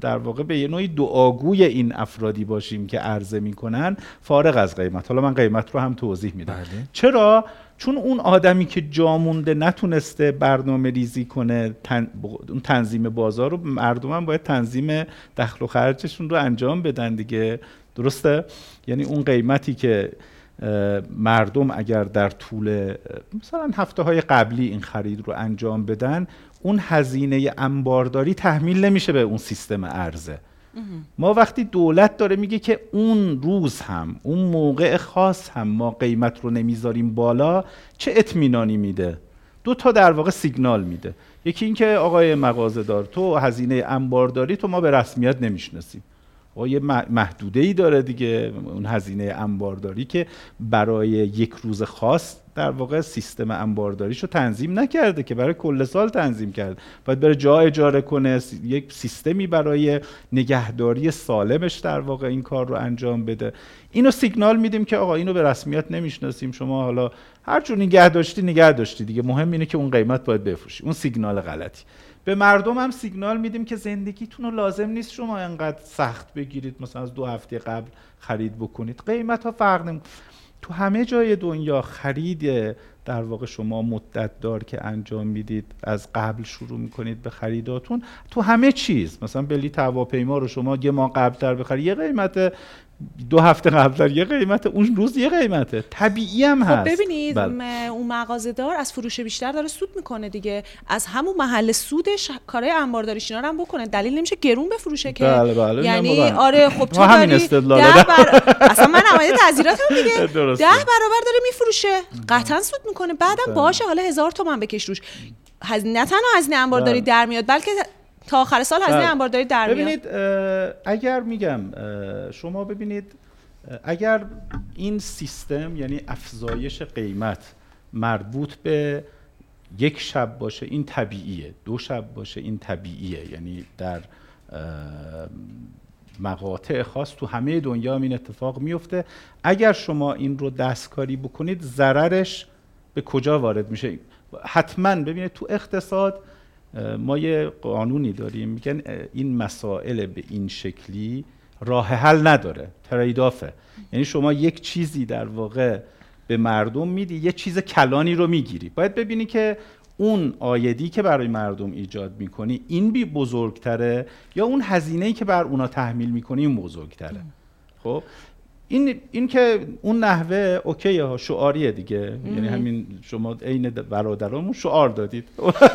در واقع به یه نوعی دعاگوی این افرادی باشیم که عرضه می‌کنن فارغ از قیمت. حالا من قیمت رو هم توضیح میدم. بله. چرا؟ چون اون آدمی که جامونده نتونسته برنامه ریزی کنه تن... اون تنظیم بازار رو مردم هم باید تنظیم دخل و خرجشون رو انجام بدن دیگه. درسته؟ یعنی اون قیمتی که مردم اگر در طول مثلا هفته های قبلی این خرید رو انجام بدن اون هزینه انبارداری تحمیل نمیشه به اون سیستم ارزه. ما وقتی دولت داره میگه که اون روز هم اون موقع خاص هم ما قیمت رو نمی‌ذاریم بالا چه اطمینانی میده؟ دو تا در واقع سیگنال میده. یکی اینکه آقای مغازه‌دار تو هزینه انبارداری تو ما به رسمیت نمی‌شناسیم. آقا یه محدوده ای داره دیگه اون هزینه انبارداری که برای یک روز خاص در واقع سیستم انبارداریش رو تنظیم نکرده که برای کل سال تنظیم کرده. باید بره جا اجاره کنه یک سیستمی برای نگهداری سالمش در واقع این کار رو انجام بده. اینو سیگنال میدیم که آقا اینو به رسمیت نمی‌شناسیم شما حالا هر جور نگه داشتی نگه داشتی دیگه مهم اینه که اون قیمت باید بفروشی. اون سیگنال غلطی. به مردم هم سیگنال میدیم که زندگیتون رو لازم نیست شما انقدر سخت بگیرید مثلا از دو هفته قبل خرید بکنید. قیمت ها فرق نمی تو همه جای دنیا خرید در واقع شما مدت دار که انجام می‌دید از قبل شروع می‌کنید به خریداتون. تو همه چیز مثلا بلیط هواپیما رو شما یه ماه قبلتر بخرید یه قیمت دو هفته قبلتر یه قیمت اون روز یه قیمته طبیعی هم خب هست ببینید بله. اون مغازه دار از فروش بیشتر داره سود می‌کنه دیگه از همون محل سودش کارهای انبارداریش اینا هم بکنه دلیل نمیشه گرون بفروشه که بله، بله، یعنی مبهم. آره خب تو همین استدلال. بر... اصلا من نماینده تعذیرات هم دیگه [LAUGHS] درسته. ده برابر داره میفروشه قطعا سود می‌کنه بعدم بله. باشه حالا هزار تومن بکش روش هز... نه تنها هزینه انبارداری بله. در میاد بلکه تا آخر سال هزینه بله. انبارداری در ببینید اگر میگم شما ببینید اگر این سیستم یعنی افزایش قیمت مربوط به یک شب باشه این طبیعیه دو شب باشه این طبیعیه. یعنی در مقاطع خاص تو همه دنیا هم این اتفاق میفته. اگر شما این رو دستکاری بکنید ضررش به کجا وارد میشه؟ حتما ببینید تو اقتصاد ما یه قانونی داریم میگن این مسائل به این شکلی راه حل نداره تریدافه یعنی شما یک چیزی در واقع به مردم میدی یه چیز کلانی رو می‌گیری. باید ببینی که اون آیدی که برای مردم ایجاد می‌کنی این بی بزرگتره یا اون هزینه‌ای که بر اونا تحمیل می‌کنی این بزرگتره. خب؟ این این که اون نحوه اوکیه ها شعاریه دیگه. یعنی همین شما عین برادرامون شعار دادید.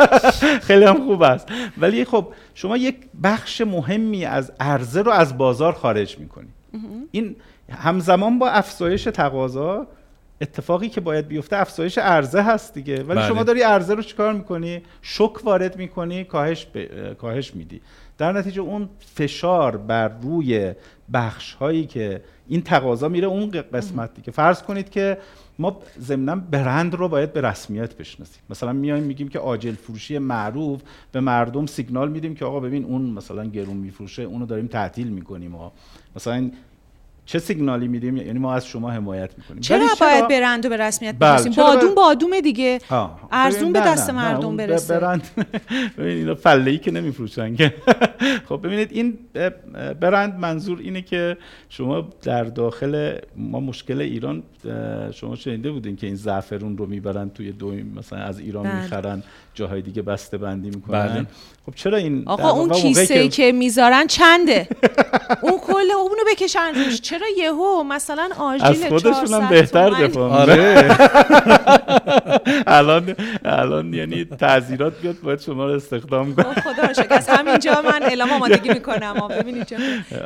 [LAUGHS] خیلی هم خوب است. ولی خب شما یک بخش مهمی از عرضه رو از بازار خارج می‌کنی. این همزمان با افزایش تقاضا اتفاقی که باید بیفته افزایش عرضه هست دیگه. ولی بله. شما داری عرضه رو چیکار می‌کنی؟ شک وارد می‌کنی کاهش ب... کاهش میدی. در نتیجه اون فشار بر روی بخش هایی که این تقاضا میره اون قسمت دیگه فرض کنید که ما ضمنا برند رو باید به رسمیت بشناسیم. مثلا میایم میگیم که عاجل فروشی معروف به مردم سیگنال میدیم که آقا ببین اون مثلا گرون میفروشه اونو داریم تعطیل می‌کنیم ها مثلا چه سیگنالی میدیم؟ یعنی ما از شما حمایت می‌کنیم. چرا باید برند رو به رسمیت بله، بشناسیم چرا بادون باید- بادومه دیگه. ارزون به دست نه، مردم برسه. برند. [LAUGHS] ببین اینا فله ای که نمیفروشن که. [LAUGHS] خب ببینید این برند منظور اینه که شما در داخل ما مشکل ایران شما شنیده بودین که این زعفرون رو می‌برن توی دو مثلا از ایران بله. می‌خرن جاهای دیگه بسته بندی می‌کنن. بله. خب چرا این آقا اون کیسه که می‌ذارن چنده؟ [LAUGHS] اون کل اونو بکشن. روش [GASPS] چرا یهو مثلا آژیل از خودشون 400 هم بهتر؟ دفاع آره. [LAUGHS] الان الان یعنی تعذیرات بیاد باید شما رو استخدام خب خدا رو شکر. از همینجا من اعلام آمادگی [LAUGHS] می‌کنم. ببینید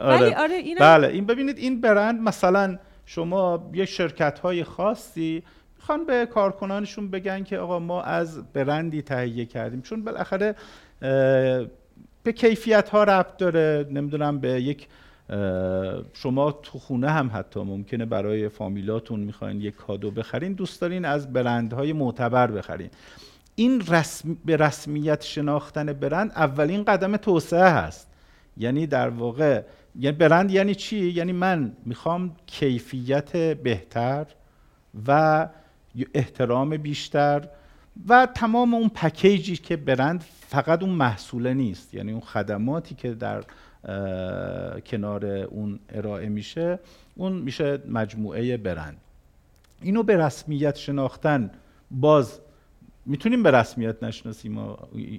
ولی آره اینم بله این ببینید این برند مثلا شما یه شرکت های خاصی می‌خوان به کارکنانشون بگن که آقا ما از برندی تهیه کردیم. چون بالاخره به کیفیت ها ربط داره. نمی‌دونم به یک شما تو خونه هم حتی ممکنه برای فامیلاتون می‌خواین یک کادو بخرین. دوست دارین از برندهای معتبر بخرین. این رسم به رسمیت شناختن برند اولین قدم توسعه هست. یعنی در واقع یعنی برند یعنی چی؟ یعنی من می‌خوام کیفیت بهتر و احترام بیشتر و تمام اون پکیجی که برند فقط اون محصوله نیست. یعنی اون خدماتی که در کنار اون ارائه میشه اون میشه مجموعه برند. اینو به رسمیت شناختن باز می‌تونیم به رسمیت نشناسیم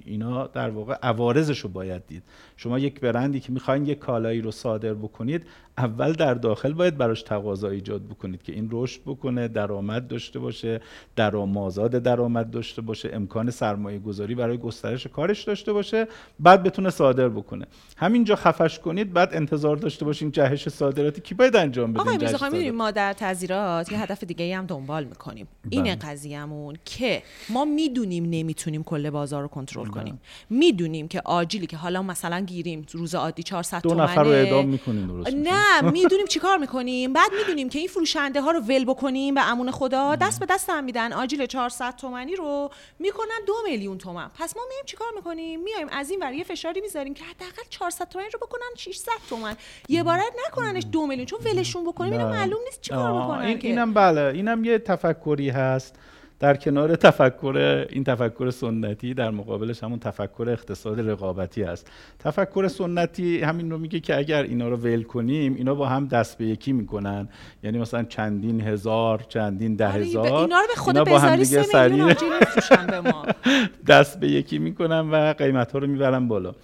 اینا در واقع عوارضش رو باید دید شما یک برندی که می‌خواین یک کالایی رو صادر بکنید اول در داخل باید براش تقاضا ایجاد بکنید که این رشد بکنه درآمد داشته باشه درآمازاد درآمد داشته باشه امکان سرمایه گذاری برای گسترش کارش داشته باشه بعد بتونه صادر بکنه همینجا خفش کنید بعد انتظار داشته باشین جهش صادراتی کی باید انجام بده آقای؟ ما در تعذیرات یه هدف دیگه هم دنبال می‌کنیم این بله. قضیهمون که ما می‌دونیم نمی‌تونیم کل بازار رو کنترل کنیم. می‌دونیم که آجیلی که حالا مثلا گیریم روز عادی 400 دو نفر رو اعدام می‌کنین درست. نه [LAUGHS] می‌دونیم چیکار می‌کنیم. بعد می‌دونیم که این فروشنده ها رو ول بکنیم به امون خدا. دست به دست هم میدن. آجیل 400 تومنی رو می‌کنن دو میلیون تومن. پس ما میایم چیکار می‌کنیم؟ میایم از این ور یه فشاری می‌ذاریم که حداقل 400 تومنی رو بکنن 600 تومن. یه بار نکننش دو میلیون چون ولشون بکنیم. اینا نه. معلوم نیست چیکار می‌کنن این اینم بله. اینم یه تفکری هست. در کنار تفکر این تفکر سنتی در مقابلش همون تفکر اقتصاد رقابتی است. تفکر سنتی همین رو میگه که اگر اینا رو ول کنیم اینا با هم دست به یکی می‌کنن. یعنی مثلا چندین هزار چندین ده آره، هزار اینا رو به اینا با هم دیگه سریع [LAUGHS] دست به یکی می‌کنن و قیمت ها رو می‌برن بالا.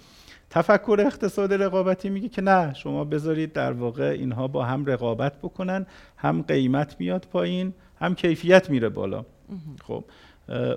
تفکر اقتصاد رقابتی میگه که نه شما بذارید در واقع اینها با هم رقابت بکنن هم قیمت میاد پایین هم کیفیت میره بالا. خب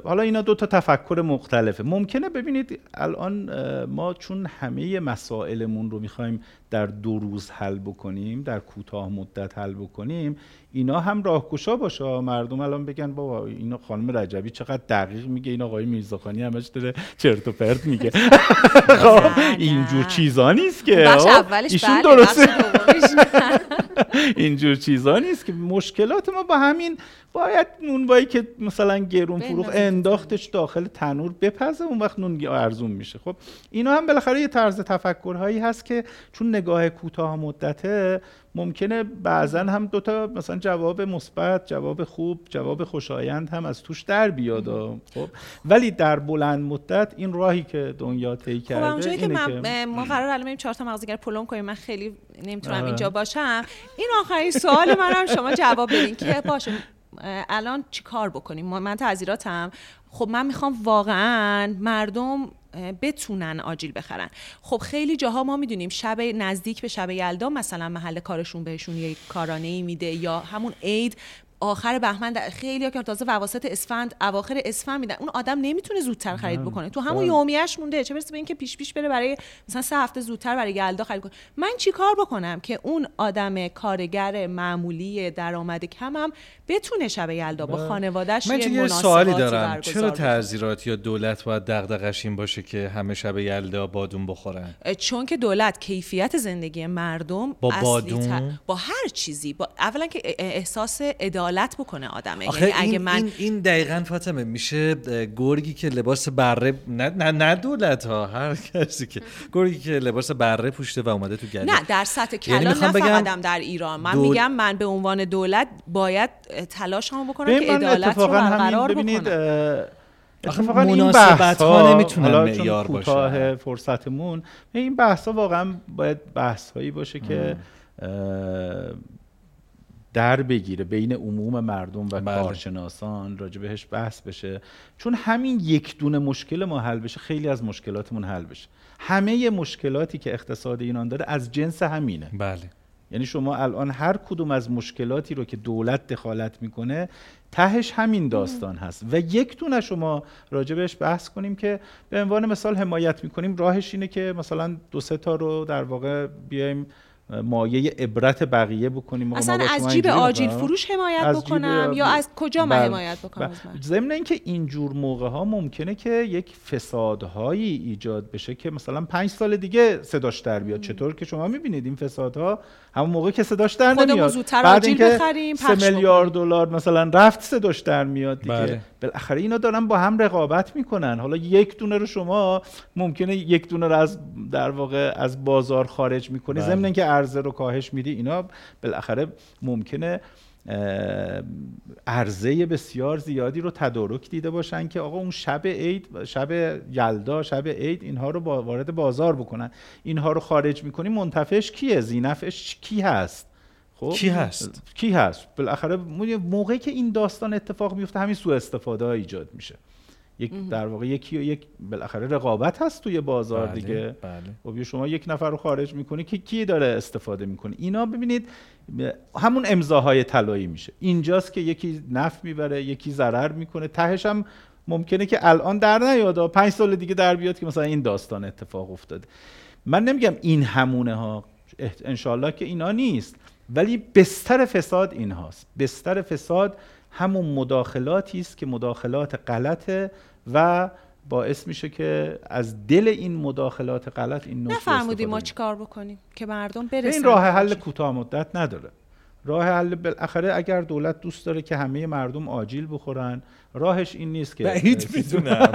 حالا اینا دو تا تفکر مختلفه. ممکنه ببینید الان ما چون همه مسائلمون رو می‌خوایم در دو روز حل بکنیم در کوتاه مدت حل بکنیم اینا هم راهگشا باشه. مردم الان بگن بابا اینا خانم رجبی چقدر دقیق میگه این آقای میرزاخانی همش داره چرت و پرت میگه. [LAUGHS] خب اینجور چیزا نیست که اولش ایشون بله درسته. [LAUGHS] [LAUGHS] اینجور چیزا نیست که مشکلات ما با همین باید نونوایی که مثلا گرون فروخ انداختش داخل تنور بپزه اون وقت نون ارزون میشه. خب اینا هم بالاخره یه طرز تفکرهایی هست که چون نگاه کوتاه مدته ممکنه بعضا هم دوتا مثلا جواب مثبت جواب خوب جواب خوشایند هم از توش در بیاد. خب. ولی در بلند مدت این راهی که دنیا طی خب کرده اونجایی که من که ما قرار الان بریم چهار تا مغزگر پلم کنیم. من خیلی نمی‌تونم آره. اینجا باشم. این آخرین سوال منم. شما جواب بدین که باشه. الان چی کار بکنیم؟ من تعذیراتم. خب من می‌خوام واقعا مردم بتونن آجیل بخرن. خب خیلی جاها ما می‌دونیم شب نزدیک به شب یلدا مثلا محل کارشون بهشون یه کارانه ای میده یا همون عید آخر بهمن در- خیلی که تازه واسط اسفند اواخر اسفند میدن. اون آدم نمی‌تونه زودتر خرید بکنه. تو همون یومیش مونده. چه برسه به اینکه پیش پیش بره برای مثلا سه هفته زودتر برای یلدا خرید کنه من چی کار بکنم که اون آدم کارگر معمولی درآمد کمم بتونه شب یلدا با خانوادهش من یه سوالی دارم. چرا بکنه. تعذیرات یا دولت باید دغدغش این باشه که همه شب یلدا بادون بخورن؟ چون که دولت کیفیت زندگی مردم با بادون؟ با هر چیزی. با اولا که احساس عدالت بکنه آدمه آخه یعنی اگه این, من این, این دقیقا فاطمه میشه گرگی که لباس بره نه نه, نه دولت ها هر کسی که گرگی که لباس بره پوشته و اومده تو گله. نه در سطح یعنی کلان نه بگم فقط در ایران. من دول- میگم من به عنوان دولت باید تلاشمو بکنم ببین که عدالت رو برقرار ببینید بکنم. اتفاقا این مناسبت بحث ها چون معیار باشه. فرصتمون این بحث ها واقعا باید بحث هایی باشه که در بگیره بین عموم مردم و بله. کارشناسان راجع بهش بحث بشه. چون همین یک دونه مشکل ما حل بشه خیلی از مشکلاتمون حل بشه. همه مشکلاتی که اقتصاد ایران داره از جنس همینه. بله. یعنی شما الان هر کدوم از مشکلاتی رو که دولت دخالت می‌کنه تهش همین داستان هست. و یک دونه شما راجع بهش بحث کنیم که به عنوان مثال حمایت می‌کنیم راهش اینه که مثلا دو سه تا رو در واقع بیایم مایه عبرت بقیه بکنیم. اصلا از جیب آجیل. فروش حمایت از جیب- بکنم یا از کجا من بله. حمایت بکنم بله. ضمن اینکه اینجور موقع ها ممکنه که یک فسادهایی ایجاد بشه که مثلا پنج سال دیگه صداش در بیاد. چطور که شما می‌بینید این فسادها همون موقع که صداش در نمیاد. زودتر بعد آجیل اینکه بخریم، سه میلیارد دلار مثلا رفت صداش در میاد دیگه. بله. بالاخره اینا دارن با هم رقابت می‌کنن. حالا یک دونه رو شما ممکنه یک دونه رو از در واقع از بازار خارج می‌کنی. بله. ضمن اینکه عرضه رو کاهش میدی اینا بالاخره ممکنه عرضه بسیار زیادی رو تدارک دیده باشن که آقا اون شب عید شب یلدا شب عید اینها رو با وارد بازار بکنن. اینها رو خارج می‌کنی منتفعش کیه؟ زینفش کی هست؟ خب؟ کی هست؟ کی هست؟ بالاخره موقعی که این داستان اتفاق میفته همین سوء استفاده ها ایجاد میشه. یک در واقع یکی یک بالاخره رقابت هست توی بازار بله، دیگه. بله. خب شما یک نفر رو خارج می‌کنی که کی داره استفاده می‌کنه؟ اینا ببینید همون امضاهای طلایی میشه. اینجاست که یکی نفع می‌بره یکی ضرر می‌کنه. تهش هم ممکنه که الان در نیاد پنج سال دیگه در بیاد که مثلا این داستان اتفاق افتاده. من نمیگم این همونه ها. انشالله که اینا نیست. ولی بستر فساد این هاست بستر فساد همون مداخلاتی است که مداخلات غلطه و باعث میشه که از دل این مداخلات غلط این نفرمودی ما چیکار بکنیم که مردم برسن این راه حل کوتاه مدت نداره. راه حل بالاخره اگر دولت دوست داره که همه مردم آجیل بخورن راهش این نیست که بعید می‌دونم.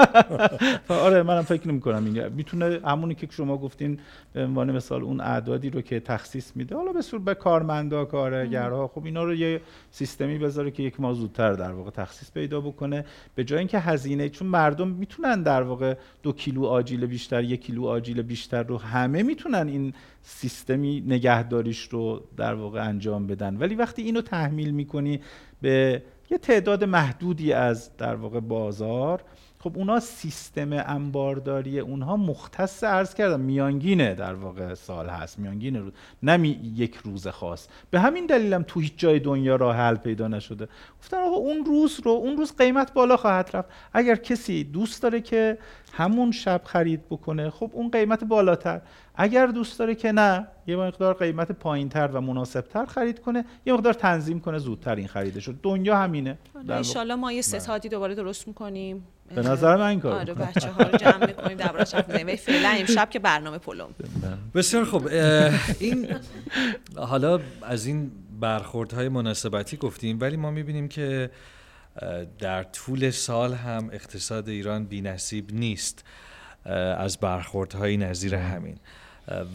[LAUGHS] آره منم فکر نمی کنم این می‌تونه همونی که شما گفتین به عنوان مثال اون اعدادی رو که تخصیص میده حالا به صورت به کارمندا کارگرها خب اینا رو یه سیستمی بذاره که یک ماه زودتر در واقع تخصیص پیدا بکنه. به جای اینکه هزینه چون مردم می‌تونن در واقع دو کیلو آجیل بیشتر یک کیلو آجیل بیشتر رو همه می‌تونن این سیستمی نگهداریش رو در واقع انجام بدن. ولی وقتی اینو تحمیل می‌کنی به یه تعداد محدودی از در واقع بازار خب اونا سیستم انبارداری اونها مختص عرض کردم. میانگینه در واقع سال هست. میانگین روز نه می- یک روز خاص. به همین دلیلم تو هیچ جای دنیا راه حل پیدا نشده. گفتن آقا اون روز رو اون روز قیمت بالا خواهد رفت. اگر کسی دوست داره که همون شب خرید بکنه خب اون قیمت بالاتر. اگر دوست داره که نه یه مقدار قیمت پایینتر و مناسبتر خرید کنه یه مقدار تنظیم کنه زودتر این خریدش دنیا همینه. واقع. انشالله ما یه ستادی دوباره درست می‌کنیم. به نظر من این کار آره بچه ها رو جمع می‌کنیم در حرف می‌زنیم. فعلا امشب که برنامه پلم بسیار خوب. این حالا از این برخوردهای مناسبتی گفتیم ولی ما می‌بینیم که در طول سال هم اقتصاد ایران بی نصیب نیست از برخوردهای نظیر همین.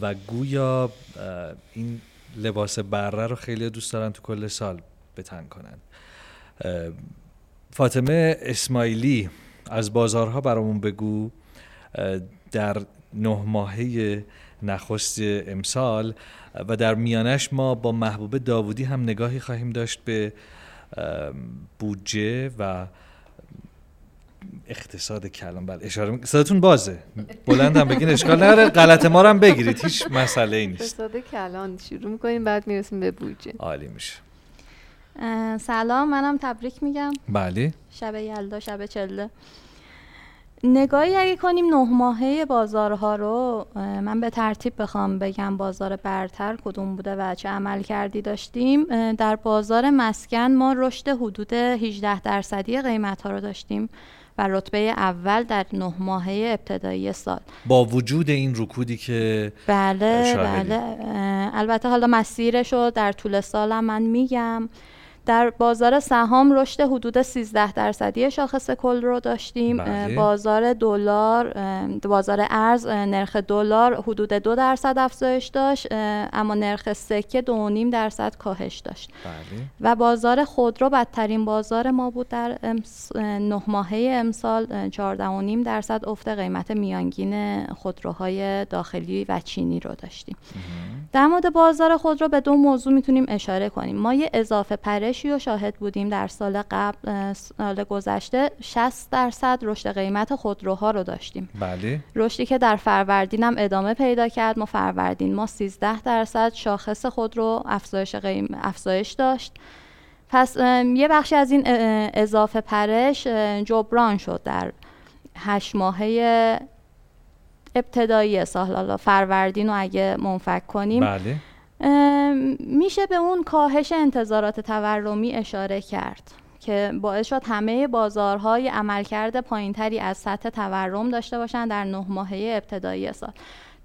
و گویا این لباس بره رو خیلی دوست دارن تو کل سال بتن کنن. فاطمه اسماعیلی از بازارها برامون بگو در نه ماهه نخست امسال و در میانش ما با محبوب داوودی هم نگاهی خواهیم داشت به بودجه و اقتصاد کلان. بله اشاره می- صداتون بازه. بلند هم بگین اشکال نداره. غلط ما رو هم بگیرید. هیچ مسئله ای نیست. اقتصاد کلان. شروع می‌کنیم بعد می‌رسیم به بودجه. عالی میشه. سلام منم تبریک میگم. بله. شب یلدا شب چله نگاهی اگه کنیم نه ماهه بازارها رو من به ترتیب بخوام بگم بازار برتر کدوم بوده و چه عمل کردی داشتیم. در بازار مسکن ما رشد حدود 18 درصدی قیمت ها رو داشتیم و رتبه اول در نه ماهه ابتدایی سال. با وجود این رکودی که بله. بله. البته حالا مسیرش رو در طول سالم من میگم. در بازار سهام رشد حدود 13 درصدی شاخص کل رو داشتیم. بله. بازار دلار بازار ارز نرخ دلار حدود دو درصد افزایش داشت اما نرخ سکه دو نیم درصد کاهش داشت. بله. و بازار خودرو بدترین بازار ما بود در امس- نه ماهه امسال اه، 14.5 درصد افت قیمت میانگین خودروهای داخلی و چینی رو داشتیم. در مورد بازار خودرو به دو موضوع می‌تونیم اشاره کنیم. ما یه اضافه پرشی رو شاهد بودیم در سال قبل سال گذشته. 60 درصد رشد قیمت خودروها رو داشتیم. بله. رشدی که در فروردین هم ادامه پیدا کرد. ما فروردین ما 13 درصد شاخص خود رو افزایش, قیم... افزایش داشت. پس یه بخشی از این اضافه پرش جبران شد در هشت ماهه ابتدایی سال حالا فروردین رو اگه منفک کنیم بله. میشه به اون کاهش انتظارات تورمی اشاره کرد که باعث شد همه بازارهای عملکرد پایینتری از سطح تورم داشته باشن در نه ماهه ابتدایی سال.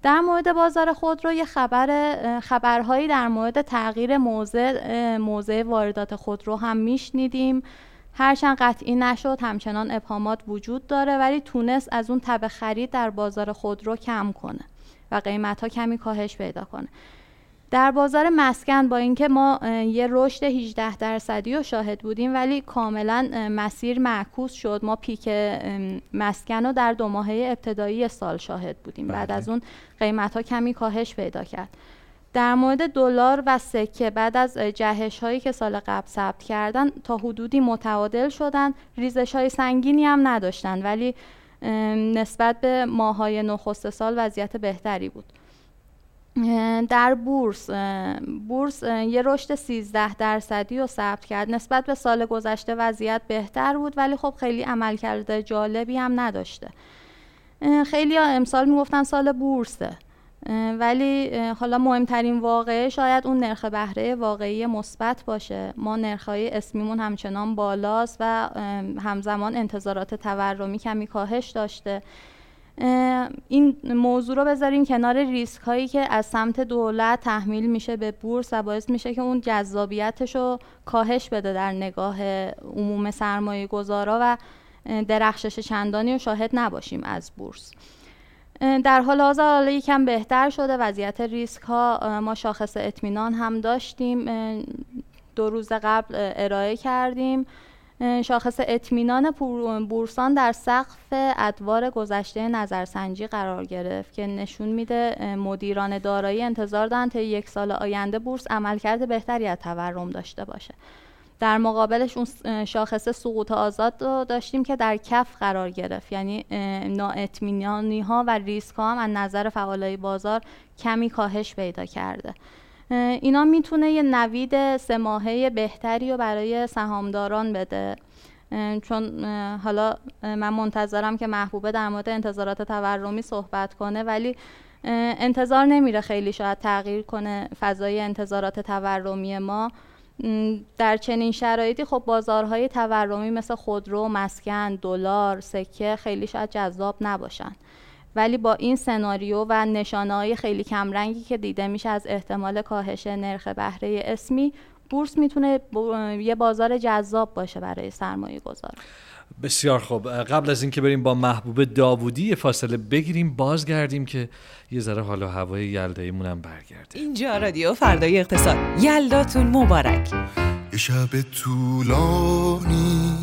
در مورد بازار خودرو یه خبر خبرهایی در مورد تغییر موضع موضع واردات خودرو هم میشنیدیم. هرچند قطعی نشد همچنان ابهامات وجود داره ولی تونست از اون تب خرید در بازار خودرو کم کنه و قیمت ها کمی کاهش پیدا کنه. در بازار مسکن با اینکه ما یه رشد 18 درصدی رو شاهد بودیم ولی کاملا مسیر معکوس شد. ما پیک مسکن رو در دو ماهه ابتدایی سال شاهد بودیم. بعد بله. از اون قیمت ها کمی کاهش پیدا کرد. در مورد دلار و سکه بعد از جهش هایی که سال قبل ثبت کردن تا حدودی متعادل شدن. ریزش های سنگینی هم نداشتن ولی نسبت به ماهای نخست سال وضعیت بهتری بود. در بورس بورس یه رشد 13 درصدی رو ثبت کرد. نسبت به سال گذشته وضعیت بهتر بود ولی خب خیلی عملکرد جالبی هم نداشته. خیلی امسال می‌گفتن سال بورسه. ولی حالا مهمترین واقعه شاید اون نرخ بهره واقعی مثبت باشه. ما نرخهای اسمیمون همچنان بالاست و همزمان انتظارات تورمی کمی کاهش داشته. این موضوع رو بذاریم کنار ریسک هایی که از سمت دولت تحمیل میشه به بورس و باعث میشه که اون جذابیتش رو کاهش بده در نگاه عموم سرمایه گذارا و درخشش چندانی رو شاهد نباشیم از بورس. در حال حاضر حالا یکم بهتر شده. وضعیت ریسک ها ما شاخص اطمینان هم داشتیم. دو روز قبل ارائه کردیم. شاخص اطمینان بورسان در سقف ادوار گذشته نظرسنجی قرار گرفت که نشون میده مدیران دارایی انتظار دارن تا یک سال آینده بورس عملکرد بهتری از تورم داشته باشه. در مقابلش اون شاخص سقوط آزاد رو داشتیم که در کف قرار گرفت. یعنی نااطمینانی ها و ریسک ها هم از نظر فعالای بازار کمی کاهش پیدا کرده. اینا می‌تونه یه نوید سه ماهه بهتری رو برای سهامداران بده. چون حالا من منتظرم که محبوبه در مورد انتظارات تورمی صحبت کنه ولی انتظار نمیره خیلی شاید تغییر کنه فضای انتظارات تورمی ما. در چنین شرایطی خب بازارهای تورمی مثل خودرو، مسکن، دلار، سکه خیلی شاید جذاب نباشن. ولی با این سناریو و نشانه های خیلی کمرنگی که دیده میشه از احتمال کاهش نرخ بهره اسمی بورس می‌تونه یه بازار جذاب باشه برای سرمایه گذار بسیار خوب. قبل از اینکه بریم با محبوب داوودی یه فاصله بگیریم بازگردیم که یه ذره حال و هوای یلداییمون هم برگرده. اینجا رادیو فردای اقتصاد. یلداتون مبارک. یه شب طولانی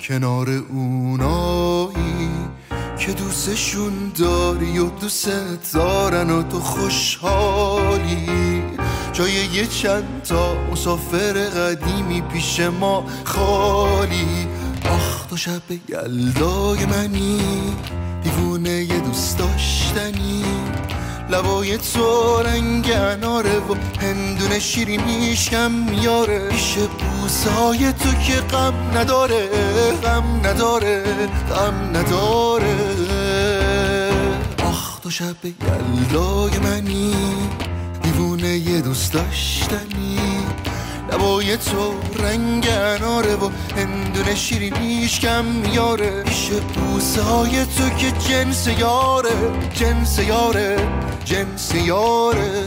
کنار اونایی که دوستشون داری و دوست دارن و تو خوشحالی. جای یه چند تا مسافر قدیمی پیش ما خالی. تو شب یلدای منی. دیوونه یه دوست داشتنی. لبای تو رنگ اناره و هندونه شیرینیش کم میاره. پیش بوسای تو که غم نداره غم نداره غم نداره. آخ تو شب یلدای منی. دیوونه یه دوست داشتنی. لبای تو رنگ اناره و هندونه شیرینیش کم میاره. پیش بوسه تو که جنس یاره جنس یاره جنس یاره.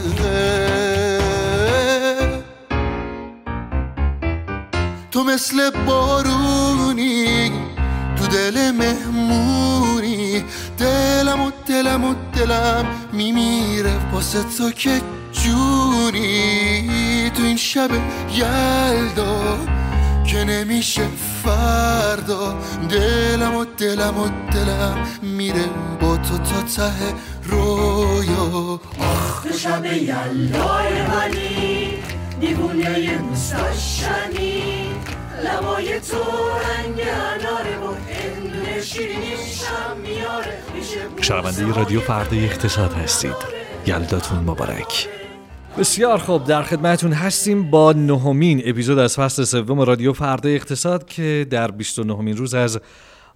تو مثل بارونی تو دل مهمونی. دلم و دلم و دلم میمیره واسه تو که جونی. تو این شب یلدا که نمیشه فردا. دلم و دلم و دلم میره با تو تا ته رویا. آخ تو شب یلدای منی دیوونه داشتنی لبای تو رنگ اناره و هندونه شیرینیش هم میاره. میشه شنونده رادیو فردای اقتصاد هستید. یلداتون مبارک. بسیار خوب. در خدمتون هستیم با نهمین اپیزود از فصل سوم رادیو فردای اقتصاد که در 29 روز از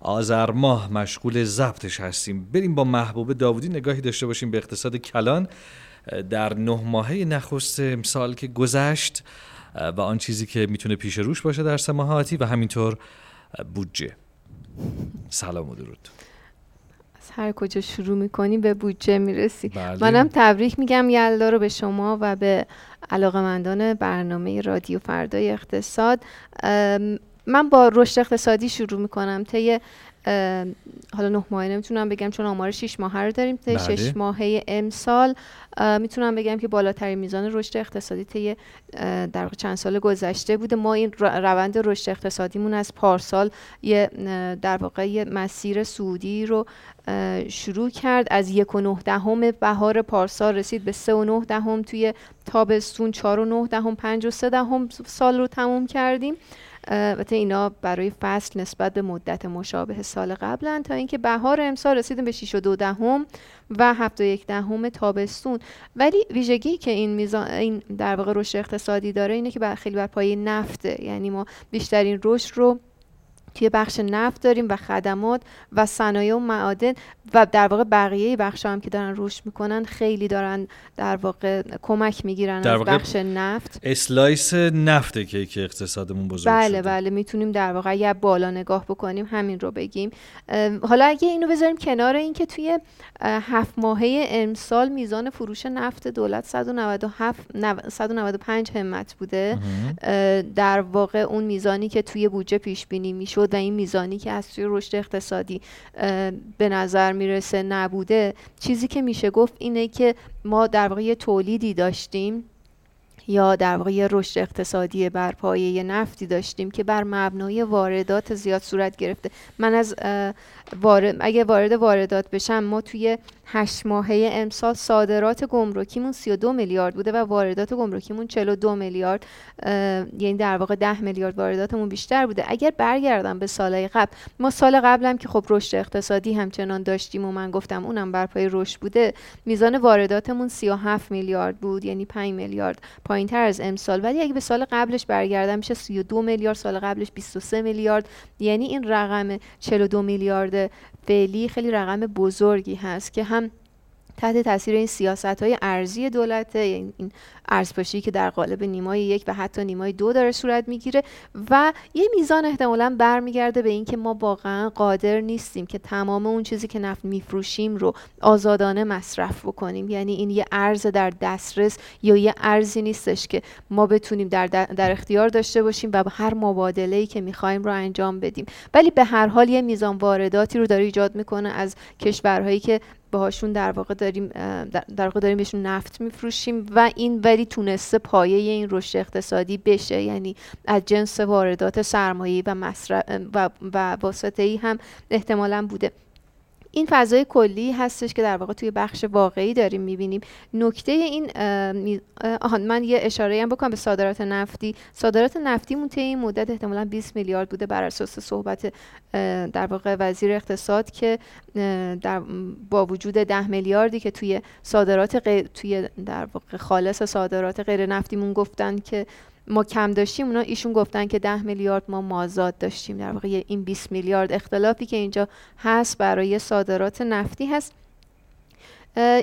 آذر ماه مشغول ضبطش هستیم. بریم با محبوب داودی نگاهی داشته باشیم به اقتصاد کلان. در نه ماهه نخست امسال که گذشت و آن چیزی که می‌تونه پیش روش باشه در سه ماه آتی و همینطور بودجه. سلام و درود. هر کجا شروع می‌کنی به بودجه می‌رسی. بله. منم تبریک میگم یلدا رو به شما و به علاقمندان برنامه رادیو فردای اقتصاد. من با رشد اقتصادی شروع می‌کنم. طی حالا نه ماهه نمی‌تونم بگم چون آمار 6 ماهه رو داریم طی بله. 6 ماهه امسال. می‌تونم بگم که بالاترین میزان رشد اقتصادی طی در چند سال گذشته بوده. ما این روند رشد اقتصادیمون از پارسال یه در واقع یه مسیر سعودی رو شروع کرد. از یک و نه دهم بهار پارسال رسید به سه و نه دهم. توی تابستون چهار و نه دهم پنج و سه دهم سال رو تموم کردیم. البته اینا برای فصل نسبت به مدت مشابه سال قبلن تا اینکه بهار امسال رسیدیم به 6 و دو دهم و 7 و یک دهم تابستون. ولی ویژگی که این میزان این در واقع رشد اقتصادی داره اینه که بر خیلی بر پایه نفته. یعنی ما بیشترین رشد رو توی بخش نفت داریم و خدمات و صنایع و معادن و در واقع بقیه بخش هم که دارن رشد می‌کنن خیلی دارن در واقع کمک می‌گیرن در از بخش نفت. اسلایس نفته که که اقتصادمون بزرگ بله شده. بله می‌تونیم در واقع اگه بالا نگاه بکنیم همین رو بگیم. حالا اگه اینو بذاریم کنار اینکه توی هفت ماهه امسال میزان فروش نفت دولت 197 نو- 195 همت بوده. در واقع اون میزانی که توی بودجه پیش بینی می‌شد و این میزانی که از توی رشد اقتصادی به نظر می‌رسه نبوده. چیزی که میشه گفت اینه که ما در واقع تولیدی داشتیم یا در واقع رشد اقتصادی بر پایه نفتی داشتیم که بر مبنای واردات زیاد صورت گرفته. من از وارد اگه وارد واردات بشم ما توی هشت ماهه امسال صادرات گمرکیمون 32 میلیارد بوده و واردات گمرکیمون 42 میلیارد یعنی در واقع 10 میلیارد وارداتمون بیشتر بوده. اگر برگردم به سالهای قبل ما سال قبلم که خب رشد اقتصادی همچنان داشتیم و من گفتم اونم بر پای رشد بوده میزان وارداتمون 37 میلیارد بود یعنی 5 میلیارد پایین تر از امسال. ولی اگه به سال قبلش برگردم میشه 32 میلیارد سال قبلش 23 میلیارد یعنی این رقم 42 میلیارد فعلی خیلی رقم بزرگی هست که هم تحت تاثیر این سیاست های ارزی دولت این ارزپاشی که در قالب نیمای یک و حتی نیمای دو داره صورت می‌گیره و یه میزان احتمالا برمیگرده به اینکه ما واقعا قادر نیستیم که تمام اون چیزی که نفت میفروشیم رو آزادانه مصرف بکنیم. یعنی این یه ارز در دسترس یا یه ارزی نیستش که ما بتونیم در, در اختیار داشته باشیم و هر مبادله‌ای که می‌خوایم رو انجام بدیم. ولی به هر حال یه میزان وارداتی رو داره ایجاد می‌کنه از کشورهایی که باهاشون در واقع داریم در واقع داریم بهشون نفت میفروشیم و این ولی تونسته پایه این رشد اقتصادی بشه. یعنی از جنس واردات سرمایه و مصرف و, و واسطه ای هم احتمالا بوده. این فضای کلی هستش که در واقع توی بخش واقعی داریم می‌بینیم. نکته این آهان من یه اشاره هم بکنم به صادرات نفتی. صادرات نفتیمون طی این مدت احتمالا 20 میلیارد بوده بر اساس صحبت در واقع وزیر اقتصاد که در با وجود 10 میلیاردی که توی صادرات غیر توی در واقع خالص صادرات غیر نفتیمون گفتن که ما کم داشتیم اونا ایشون گفتن که 10 میلیارد ما مازاد داشتیم. در واقع این 20 میلیارد اختلافی که اینجا هست برای صادرات نفتی هست.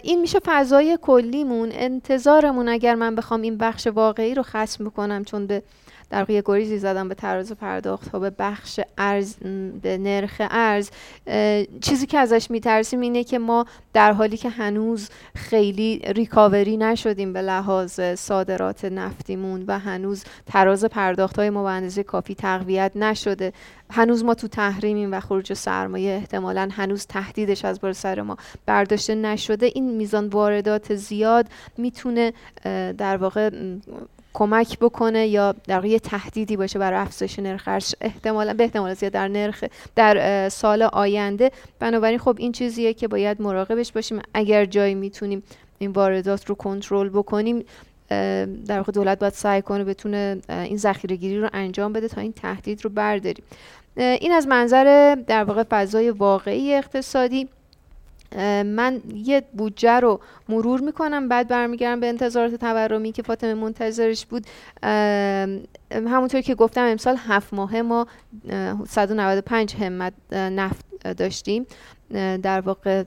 این میشه فضای کلیمون انتظارمون اگر من بخوام این بخش واقعی رو ختم بکنم چون به در واقع گریزی زدم به تراز پرداخت ها به بخش ارز به نرخ ارز. چیزی که ازش میترسیم اینه که ما در حالی که هنوز خیلی ریکاوری نشدیم به لحاظ صادرات نفتیمون و هنوز تراز پرداخت های ما به اندازه کافی تقویت نشده هنوز ما تو تحریمیم و خروج سرمایه احتمالا هنوز تهدیدش از بر سر ما برداشته نشده این میزان واردات زیاد می‌تونه در واقع کمک بکنه یا در واقع یه تهدیدی باشه برای افزایش نرخ ارز احتمالا به احتمال زیاد در نرخ در سال آینده. بنابراین خب این چیزیه که باید مراقبش باشیم. اگر جایی می‌تونیم این واردات رو کنترل بکنیم در واقع دولت باید سعی کنه بتونه این ذخیره گیری رو انجام بده تا این تهدید رو برداریم. این از منظر در واقع فضای واقعی اقتصادی. من یه بودجه رو مرور می‌کنم بعد برمیگردم به انتظارات تورمی که فاطمه منتظرش بود. همونطور که گفتم امسال هفت ماهه ما اه، 195 همت نفت داشتیم. در واقع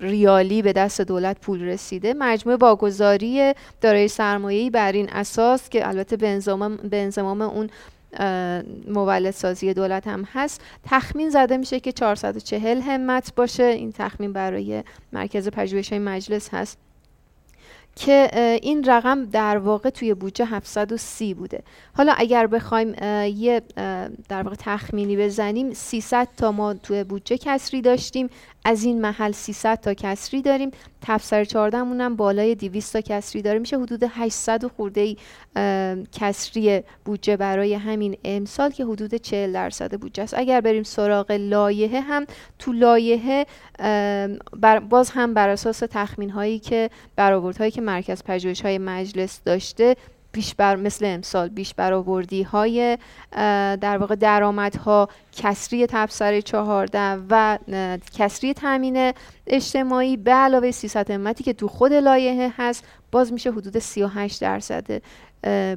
ریالی به دست دولت پول رسیده. مجموع واگذاری دارای سرمایه‌ای بر این اساس که البته به انضمام به انضمام اون اه، مولدسازی دولت هم هست. تخمین زده میشه که 440 همت باشه. این تخمین برای مرکز پژوهش‌های مجلس هست. که این رقم در واقع توی بودجه 730 بوده. حالا اگر بخوایم یه در واقع تخمینی بزنیم 300 تا ما توی بودجه کسری داشتیم. از این محل 300 تا کسری داریم. تفسر 14 مون هم بالای 200 تا کسری داره. میشه حدود 800 و خورده کسری بودجه برای همین امسال که حدود 40 درصد بودجه است. اگر بریم سراغ لایحه هم تو لایحه باز هم بر اساس تخمین هایی که برآوردهایی که مرکز پژوهش های مجلس داشته بیش بر مثل امسال بیش برآوردی های در واقع درآمدها کسری تبصره 14 و کسری تامین اجتماعی. به علاوه 300 همتی که تو خود لایحه هست باز میشه حدود 38 درصد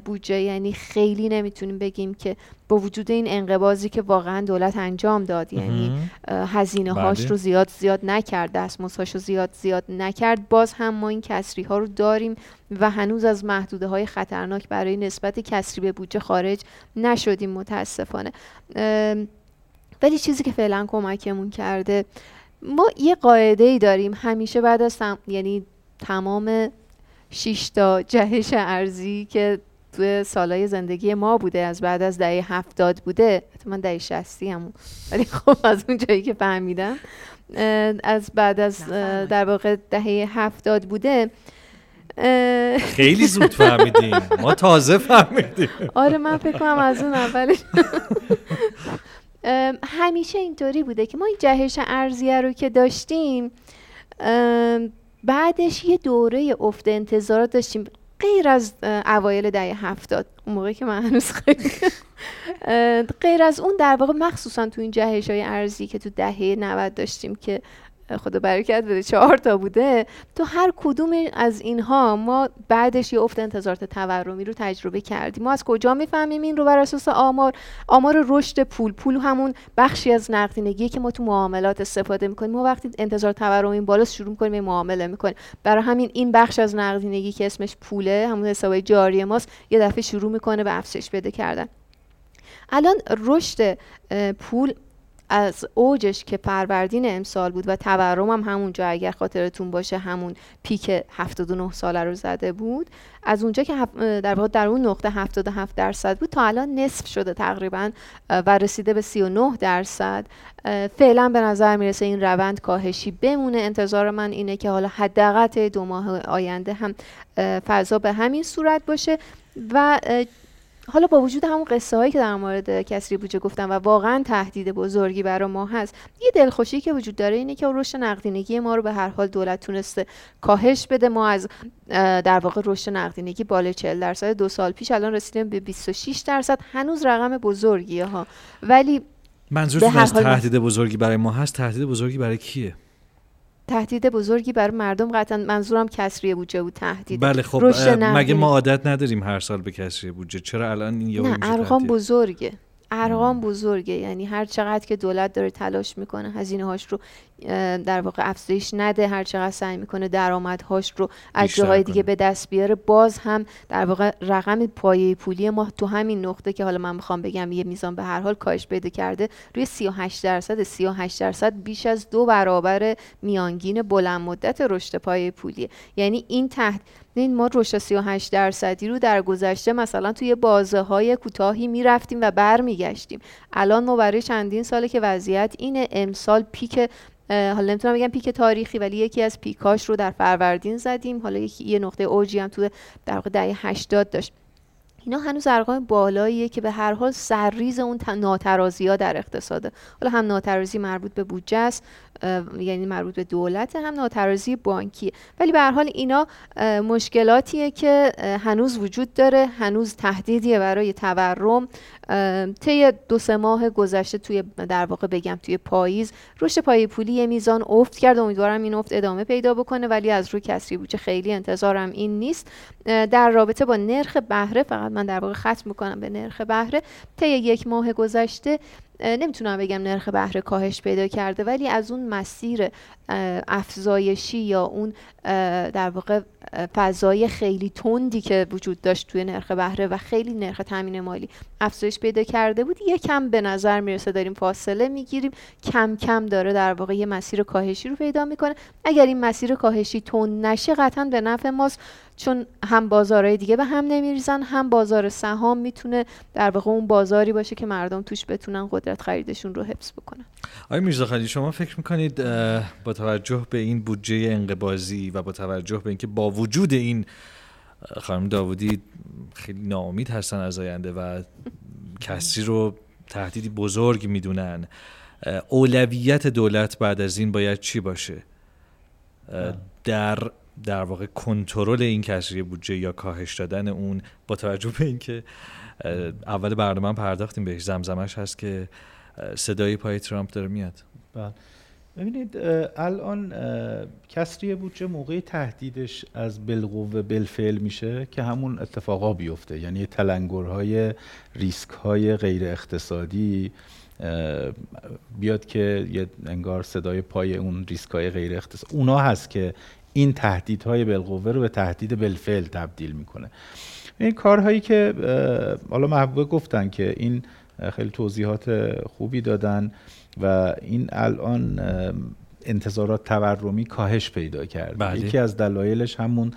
بودجه. یعنی خیلی نمی‌تونیم بگیم که با وجود این انقباضی که واقعا دولت انجام داد یعنی هزینه هاش بله. رو زیاد زیاد نکرد دستمزدهاش رو زیاد زیاد نکرد. باز هم ما این کسری ها رو داریم و هنوز از محدوده های خطرناک برای نسبت کسری به بودجه خارج نشدیم متاسفانه. ولی چیزی که فعلا کمکمون کرده ما یه قاعده ای داریم. همیشه بعد از تم... یعنی تمام شش تا جهش ارزی که توی سالهای زندگی ما بوده از بعد از دهه هفتاد بوده. حتی من دهه شستی هم ولی خب از اون جایی که فهمیدم از بعد از در واقع دهه هفتاد بوده خیلی زود فهمیدیم. ما تازه فهمیدیم. آره من فکر کنم از اون اولش همیشه اینطوری بوده که ما این جهش ارزیه رو که داشتیم بعدش یه دوره افت انتظارات داشتیم غیر از اوایل دهه هفتاد. اون موقع که من هنوز خیلی [LAUGHS] غیر از اون در واقع مخصوصا تو این جهش های ارزی که تو دهه 90 داشتیم که خدا برکت بده چهار تا بوده. تو هر کدوم از اینها ما بعدش یه افت انتظارات تورمی رو تجربه کردیم. ما از کجا می‌فهمیم این رو بر اساس آمار؟ آمار رشد پول. پول همون بخشی از نقدینگی که ما تو معاملات استفاده می‌کنیم. ما وقتی انتظار تورمی بالا شروع می‌کنیم معامله می‌کنیم. برای همین این بخش از نقدینگی که اسمش پوله همون حسابای جاری ماست یه دفعه شروع می‌کنه به افزایش پیدا کردن. الان رشد پول از اوجش که فروردین امسال بود و تورم هم همونجا اگر خاطرتون باشه همون پیک 79 ساله رو زده بود. از اونجا که در واقع در اون نقطه 77 درصد بود تا الان نصف شده تقریبا و رسیده به 39 درصد. فعلا به نظر می‌رسه این روند کاهشی بمونه. انتظار من اینه که حالا حداقل دو ماه آینده هم فضا به همین صورت باشه. و حالا با وجود همون قصه هایی که در مورد کسری بودجه گفتم و واقعا تهدید بزرگی برای ما هست یه دلخوشی که وجود داره اینه که رشد نقدینگی ما رو به هر حال دولت تونسته کاهش بده. ما از در واقع رشد نقدینگی بالای 40 درصد دو سال پیش الان رسیدیم به 26 درصد. هنوز رقم بزرگیه ها. ولی منظورتون هر از تهدید بزرگی برای ما هست؟ تهدید بزرگی برای کیه؟ تهدید بزرگی برای مردم قطعا منظورم کسری بودجه بود تهدید بله خب مگه. ما عادت نداریم هر سال به کسری بودجه چرا الان این نه ارقام؟ بزرگه ارقام بزرگه. یعنی هر چقدر که دولت داره تلاش می‌کنه هزینه هاش رو در واقع افزایش نده هر چقدر سعی می‌کنه درآمدهاش رو از جاهای دیگه. به دست بیاره باز هم در واقع رقم پایه پولی ما تو همین نقطه که حالا من می‌خوام بگم یه میزان به هر حال کاهش پیدا کرده روی 38 درصد 38 درصد بیش از دو برابر میانگین بلند مدت رشد پایه پولیه. یعنی این تحت این ما رشد 38 درصدی رو در گذشته مثلا توی بازه های کوتاهی می‌رفتیم و برمیگشتیم. الان ما برای چندین ساله که وضعیت اینه امسال پیک حالا نمی‌تونم بگم پیک تاریخی ولی یکی از پیکاش رو در فروردین زدیم. حالا یکی یه نقطه اوجی هم تو در واقع دهه 80 داشت. اینا هنوز ارقام بالاییه که به هر حال سرریز اون ناترازی ها در اقتصاده حالا هم ناترازی مربوط به بودجه است. یعنی مربوط به دولت هم ناترازی بانکی. ولی به هر حال اینا مشکلاتیه که هنوز وجود داره هنوز تهدیدیه برای تورم. طی دو سه ماه گذشته توی در واقع بگم توی پاییز رشد پای پولی میزان افت کرد. امیدوارم این افت ادامه پیدا بکنه ولی از روی کسری بودجه خیلی انتظارم این نیست. در رابطه با نرخ بهره فقط من در واقع ختم می‌کنم به نرخ بهره. طی یک ماه گذشته نمی‌تونم بگم نرخ بهره کاهش پیدا کرده ولی از اون مسیر افزایشی یا اون در واقع فضای خیلی تندی که وجود داشت توی نرخ بهره و خیلی نرخ تامین مالی. افزایش پیدا کرده بود یکم به نظر می‌رسه داریم فاصله می‌گیریم. کم کم داره در واقع یه مسیر کاهشی رو پیدا می‌کنه. اگر این مسیر کاهشی تند نشه قطعا به نفع ماست. چون هم بازارهای دیگه به هم نمیریزن هم بازار سهام می‌تونه در واقع اون بازاری باشه که مردم توش بتونن قدرت خریدشون رو حفظ بکنن. آقای میرزا شما فکر می‌کنید با توجه به این بودجه انقبازی و با توجه به اینکه با وجود این خانم داوودی خیلی ناامید هستن از آینده و کسری رو تهدیدی بزرگ می‌دونن. اولویت دولت بعد از این باید چی باشه؟ در در واقع کنترل این کسری بودجه یا کاهش دادن اون با توجه به اینکه اول برنامه پرداختیم بهش زمزمش هست که صدای پای ترامپ داره میاد. بله. ببینید الان کسری بودجه موقع تهدیدش از بالقوه بالفعل میشه که همون اتفاقا بیفته. یعنی تلنگرهای ریسک های غیر اقتصادی بیاد که یه انگار صدای پای اون ریسک های غیر اقتصادی. اونا هست که این تهدیدهای بالقوه رو به تهدید بالفعل تبدیل می‌کنه. این کارهایی که حالا محبوبه گفتن که این خیلی توضیحات خوبی دادن و این الان انتظارات تورمی کاهش پیدا کرد بله. یکی از دلایلش همون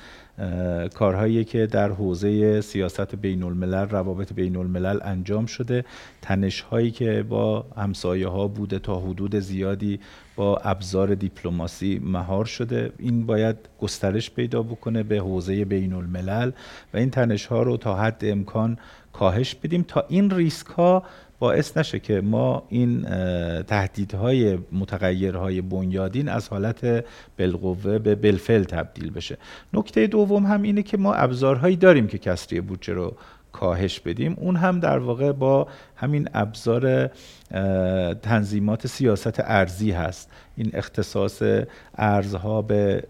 کارهایی که در حوزه سیاست بین الملل روابط بین الملل انجام شده. تنش هایی که با همسایه ها بوده تا حدود زیادی با ابزار دیپلماسی مهار شده. این باید گسترش پیدا بکنه به حوزه بین الملل و این تنش ها رو تا حد امکان کاهش بدیم تا این ریسک ها باعث نشه که ما این تهدیدهای متغیرهای بنیادین از حالت بالقوه به بالفعل تبدیل بشه. نکته دوم هم اینه که ما ابزارهایی داریم که کسری بودجه رو کاهش بدیم. اون هم در واقع با همین ابزار تنظیمات سیاست ارزی هست. این اختصاص ارزها به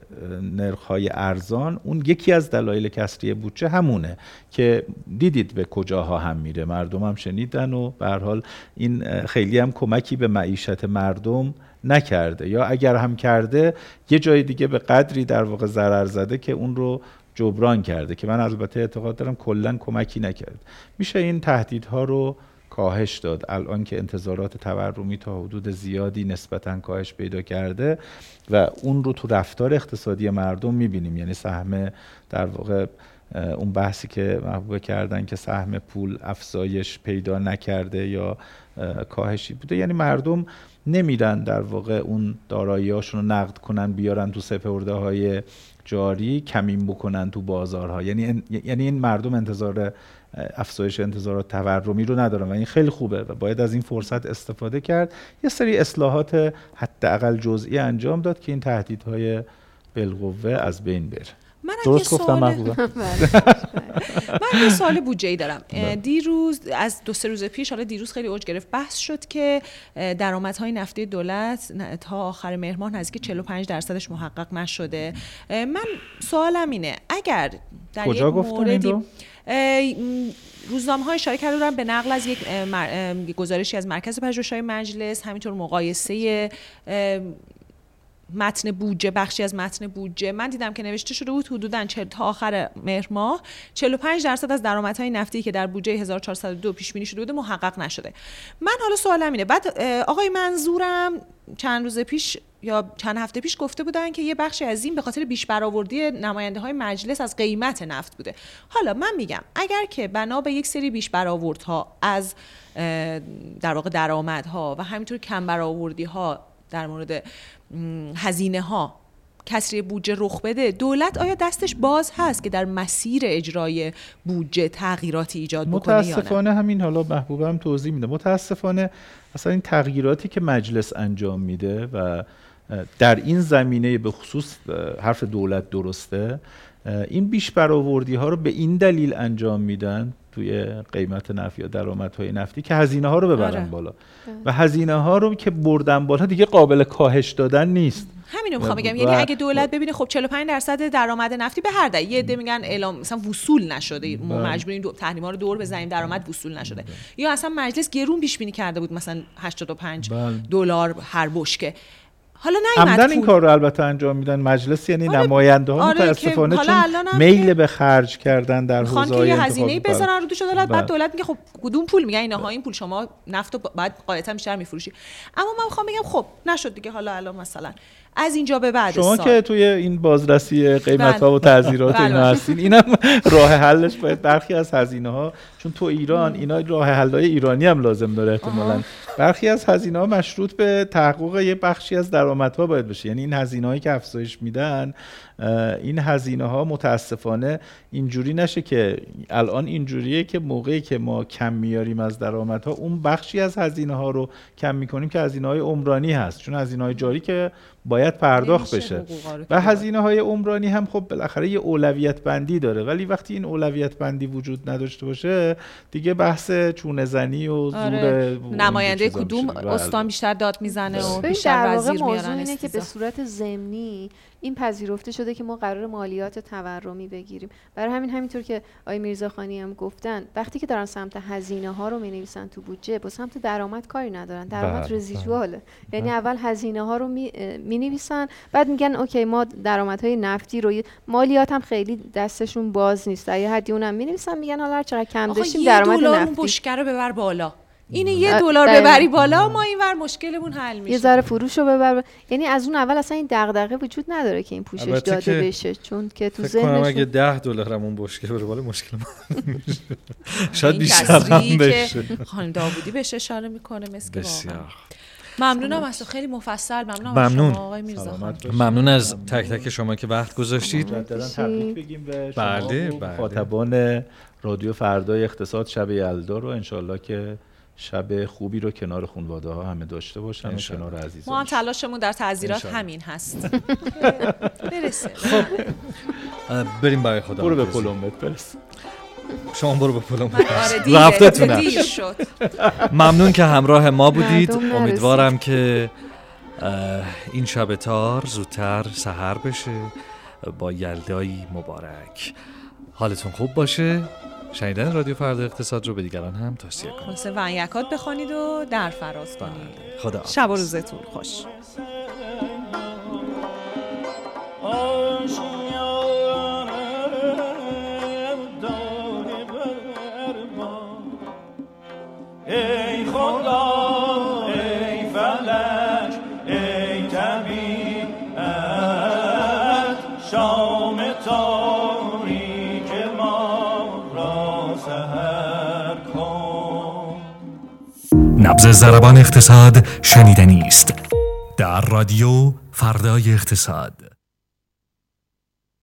نرخهای ارزان اون یکی از دلایل کسری بودجه همونه که دیدید به کجاها هم میره. مردم هم شنیدن و به حال این خیلی هم کمکی به معیشت مردم نکرده. یا اگر هم کرده یه جای دیگه به قدری در واقع ضرر زده که اون رو جبران کرده که من البته اعتقاد دارم کلا کمکی نکرد میشه این تهدیدها رو کاهش داد. الان که انتظارات تورمی تا حدود زیادی نسبتا کاهش پیدا کرده و اون رو تو رفتار اقتصادی مردم می‌بینیم. یعنی سهم در واقع اون بحثی که محبوبه کردن که سهم پول افزایش پیدا نکرده یا اه، کاهشی بوده. یعنی مردم نمیرن در واقع اون دارایی‌هاشون رو نقد کنن بیارن تو سپرده های جاری کمین بکنن تو بازارها. یعنی یعنی این مردم انتظار افزایش انتظارات تورمی رو ندارن و این خیلی خوبه و باید از این فرصت استفاده کرد. یه سری اصلاحات حداقل جزئی انجام داد که این تهدیدهای بالقوه از بین بره. من درست گفتم سوال- محبوبه [LAUGHS] من یه سوال بودجه ای دارم اه، دیروز از دو سه روز پیش حالا دیروز خیلی اوج گرفت بحث شد که درآمدهای نفتی دولت تا آخر مهر ماه نزدیک 45 درصدش محقق نشده. من سوالم اینه اگر در کجا این رو؟ روزنامه های اشاره کرده بودن به نقل از یک گزارشی از مرکز پژوهش‌های مجلس همینطور مقایسه متن بودجه بخشی از متن بودجه. من دیدم که نوشته شده بود حدودا تا آخر مهر ماه 45 درصد از درآمدهای نفتی که در بودجه 1402 پیش بینی شده بوده محقق نشده. من حالا سوالم اینه. بعد آقای منظورم چند روز پیش یا چند هفته پیش گفته بودن که یه بخشی از این به خاطر بیش برآوردی نماینده های مجلس از قیمت نفت بوده. حالا من میگم اگر که بنا به یک سری بیش برآوردها از در واقع درآمدها و همینطور کم برآوردی ها در مورد هزینه ها کسری بودجه رخ بده. دولت آیا دستش باز هست که در مسیر اجرای بودجه تغییراتی ایجاد بکنه متاسفانه همین حالا محبوبه هم توضیح میده. متاسفانه اصلا این تغییراتی که مجلس انجام میده و در این زمینه به خصوص حرف دولت درسته این بیش برآوردی ها رو به این دلیل انجام میدن توی قیمت نفت یا درآمدهای نفتی که هزینه ها رو ببرن آره. بالا. و هزینه ها رو که بردن بالا دیگه قابل کاهش دادن نیست. همینو می‌خوام و- بگم. یعنی اگه دولت ببینه خب 45 درصد درآمد نفتی به هر دلیل. یه عده میگن اعلام مثلا وصول نشده. ما بله. مجبوریم دو تحریما رو دور بزنیم درآمد وصول نشده. یا اصلا مجلس گرون پیش بینی کرده بود مثلا 85 بله. دلار هر بشکه. حالا عمدن این. کار رو البته انجام میدن مجلس یعنی نماینده ها آره متاسفانه چون میل به خرج کردن در حوزه که یه هزینه بزنن رو دوش دولت بله. بعد دولت میگه خب کدوم پول؟ میگن اینها این پول شما نفت رو بعد قاعدتا بیشتر میفروشی. اما من می‌خوام بگم خب نشد دیگه حالا الان مثلا. از اینجا به بعد شما سال. که توی این بازرسی قیمت ها و بله. تعذیرات بله، اینا. هستین اینم راه حلش باید برخی از هزینه ها چون تو ایران اینا راه حل های ایرانی هم لازم داره احتمالاً برخی از هزینه ها مشروط به تحقق یه بخشی از درآمدها باید بشه یعنی این هزینه هایی که افزایش میدن این هزینه ها متاسفانه اینجوری نشه که الان اینجوریه که موقعی که ما کم میاریم از درآمدها اون بخشی از هزینه ها رو کم می‌کنیم که هزینه های عمرانی هست چون هزینه های جاری که باید پرداخت بشه و هزینه های عمرانی هم خب بالاخره یه اولویت بندی داره ولی وقتی این اولویت بندی وجود نداشته باشه دیگه بحث چونه زنی و زور آره. و این نماینده کدوم. بله. استان بیشتر داد می‌زنه و بیشتر در واقع وزیر موضوع اینه که به. صورت ضمنی این پذیرفته شده که ما قرار مالیات تورمی بگیریم. برای همین همینطور که آقای میرزاخانی هم گفتن وقتی که دارن سمت هزینه ها رو می تو بودجه با سمت درآمد کاری ندارن. درآمد بله، رزیدواله یعنی اول هزینه ها رو می, می نویسن بعد میگن اوکی ما درآمدهای نفتی رو مالیات هم خیلی دستشون باز نیست. در یه حدی اونم می نویسن میگن حالا هر چقدر کم داشتیم درآمد نفتی. بشکه رو ببر بالا. اینه یه دلار. ببری بالا ما اینور مشکلمون حل یه میشه. ذره فروش رو ببر. یعنی از اون اول اصلا این دغدغه وجود نداره که این پوشش داده که بشه چون که تو فکر کنم اگه ذهنشون ده دلارم اون بشکه بره بالا مشکل ما [LAUGHS] میشه. شاید بیشتر هم بشه. خانم داوودی بهش اشاره می‌کنه مثل ممنونم از خیلی مفصل. ممنونم ممنون. از شما آقای میرزا. ممنون از تک تک شما که وقت گذاشتید. مجددا تبریک بگیم به شما. بله، بله. مخاطبان رادیو فردای اقتصاد شب یلدا رو انشالله که شب خوبی رو کنار خانواده ها همه داشته باشن و. کنار عزیزان ما هم تلاشمون در تعذیرات. همین هست. [LAUGHS] برسه. اه، بریم برای خدا برو به پلومت برس. شما برو به پلوم آره دیر شد. [LAUGHS] ممنون که همراه ما بودید. امیدوارم که این شب تار زودتر سحر بشه. با یلدایی مبارک. حالتون خوب باشه. شنیدن رادیو فردا اقتصاد رو به دیگران هم توصیه کنید. واسه ونیکات بخوانید و در فراز کنید. خدا شب و روزتون خوش. ای خدا ای فلک ای طبیعت شام نبز زربان اقتصاد شنیدنی است در رادیو فردای اقتصاد.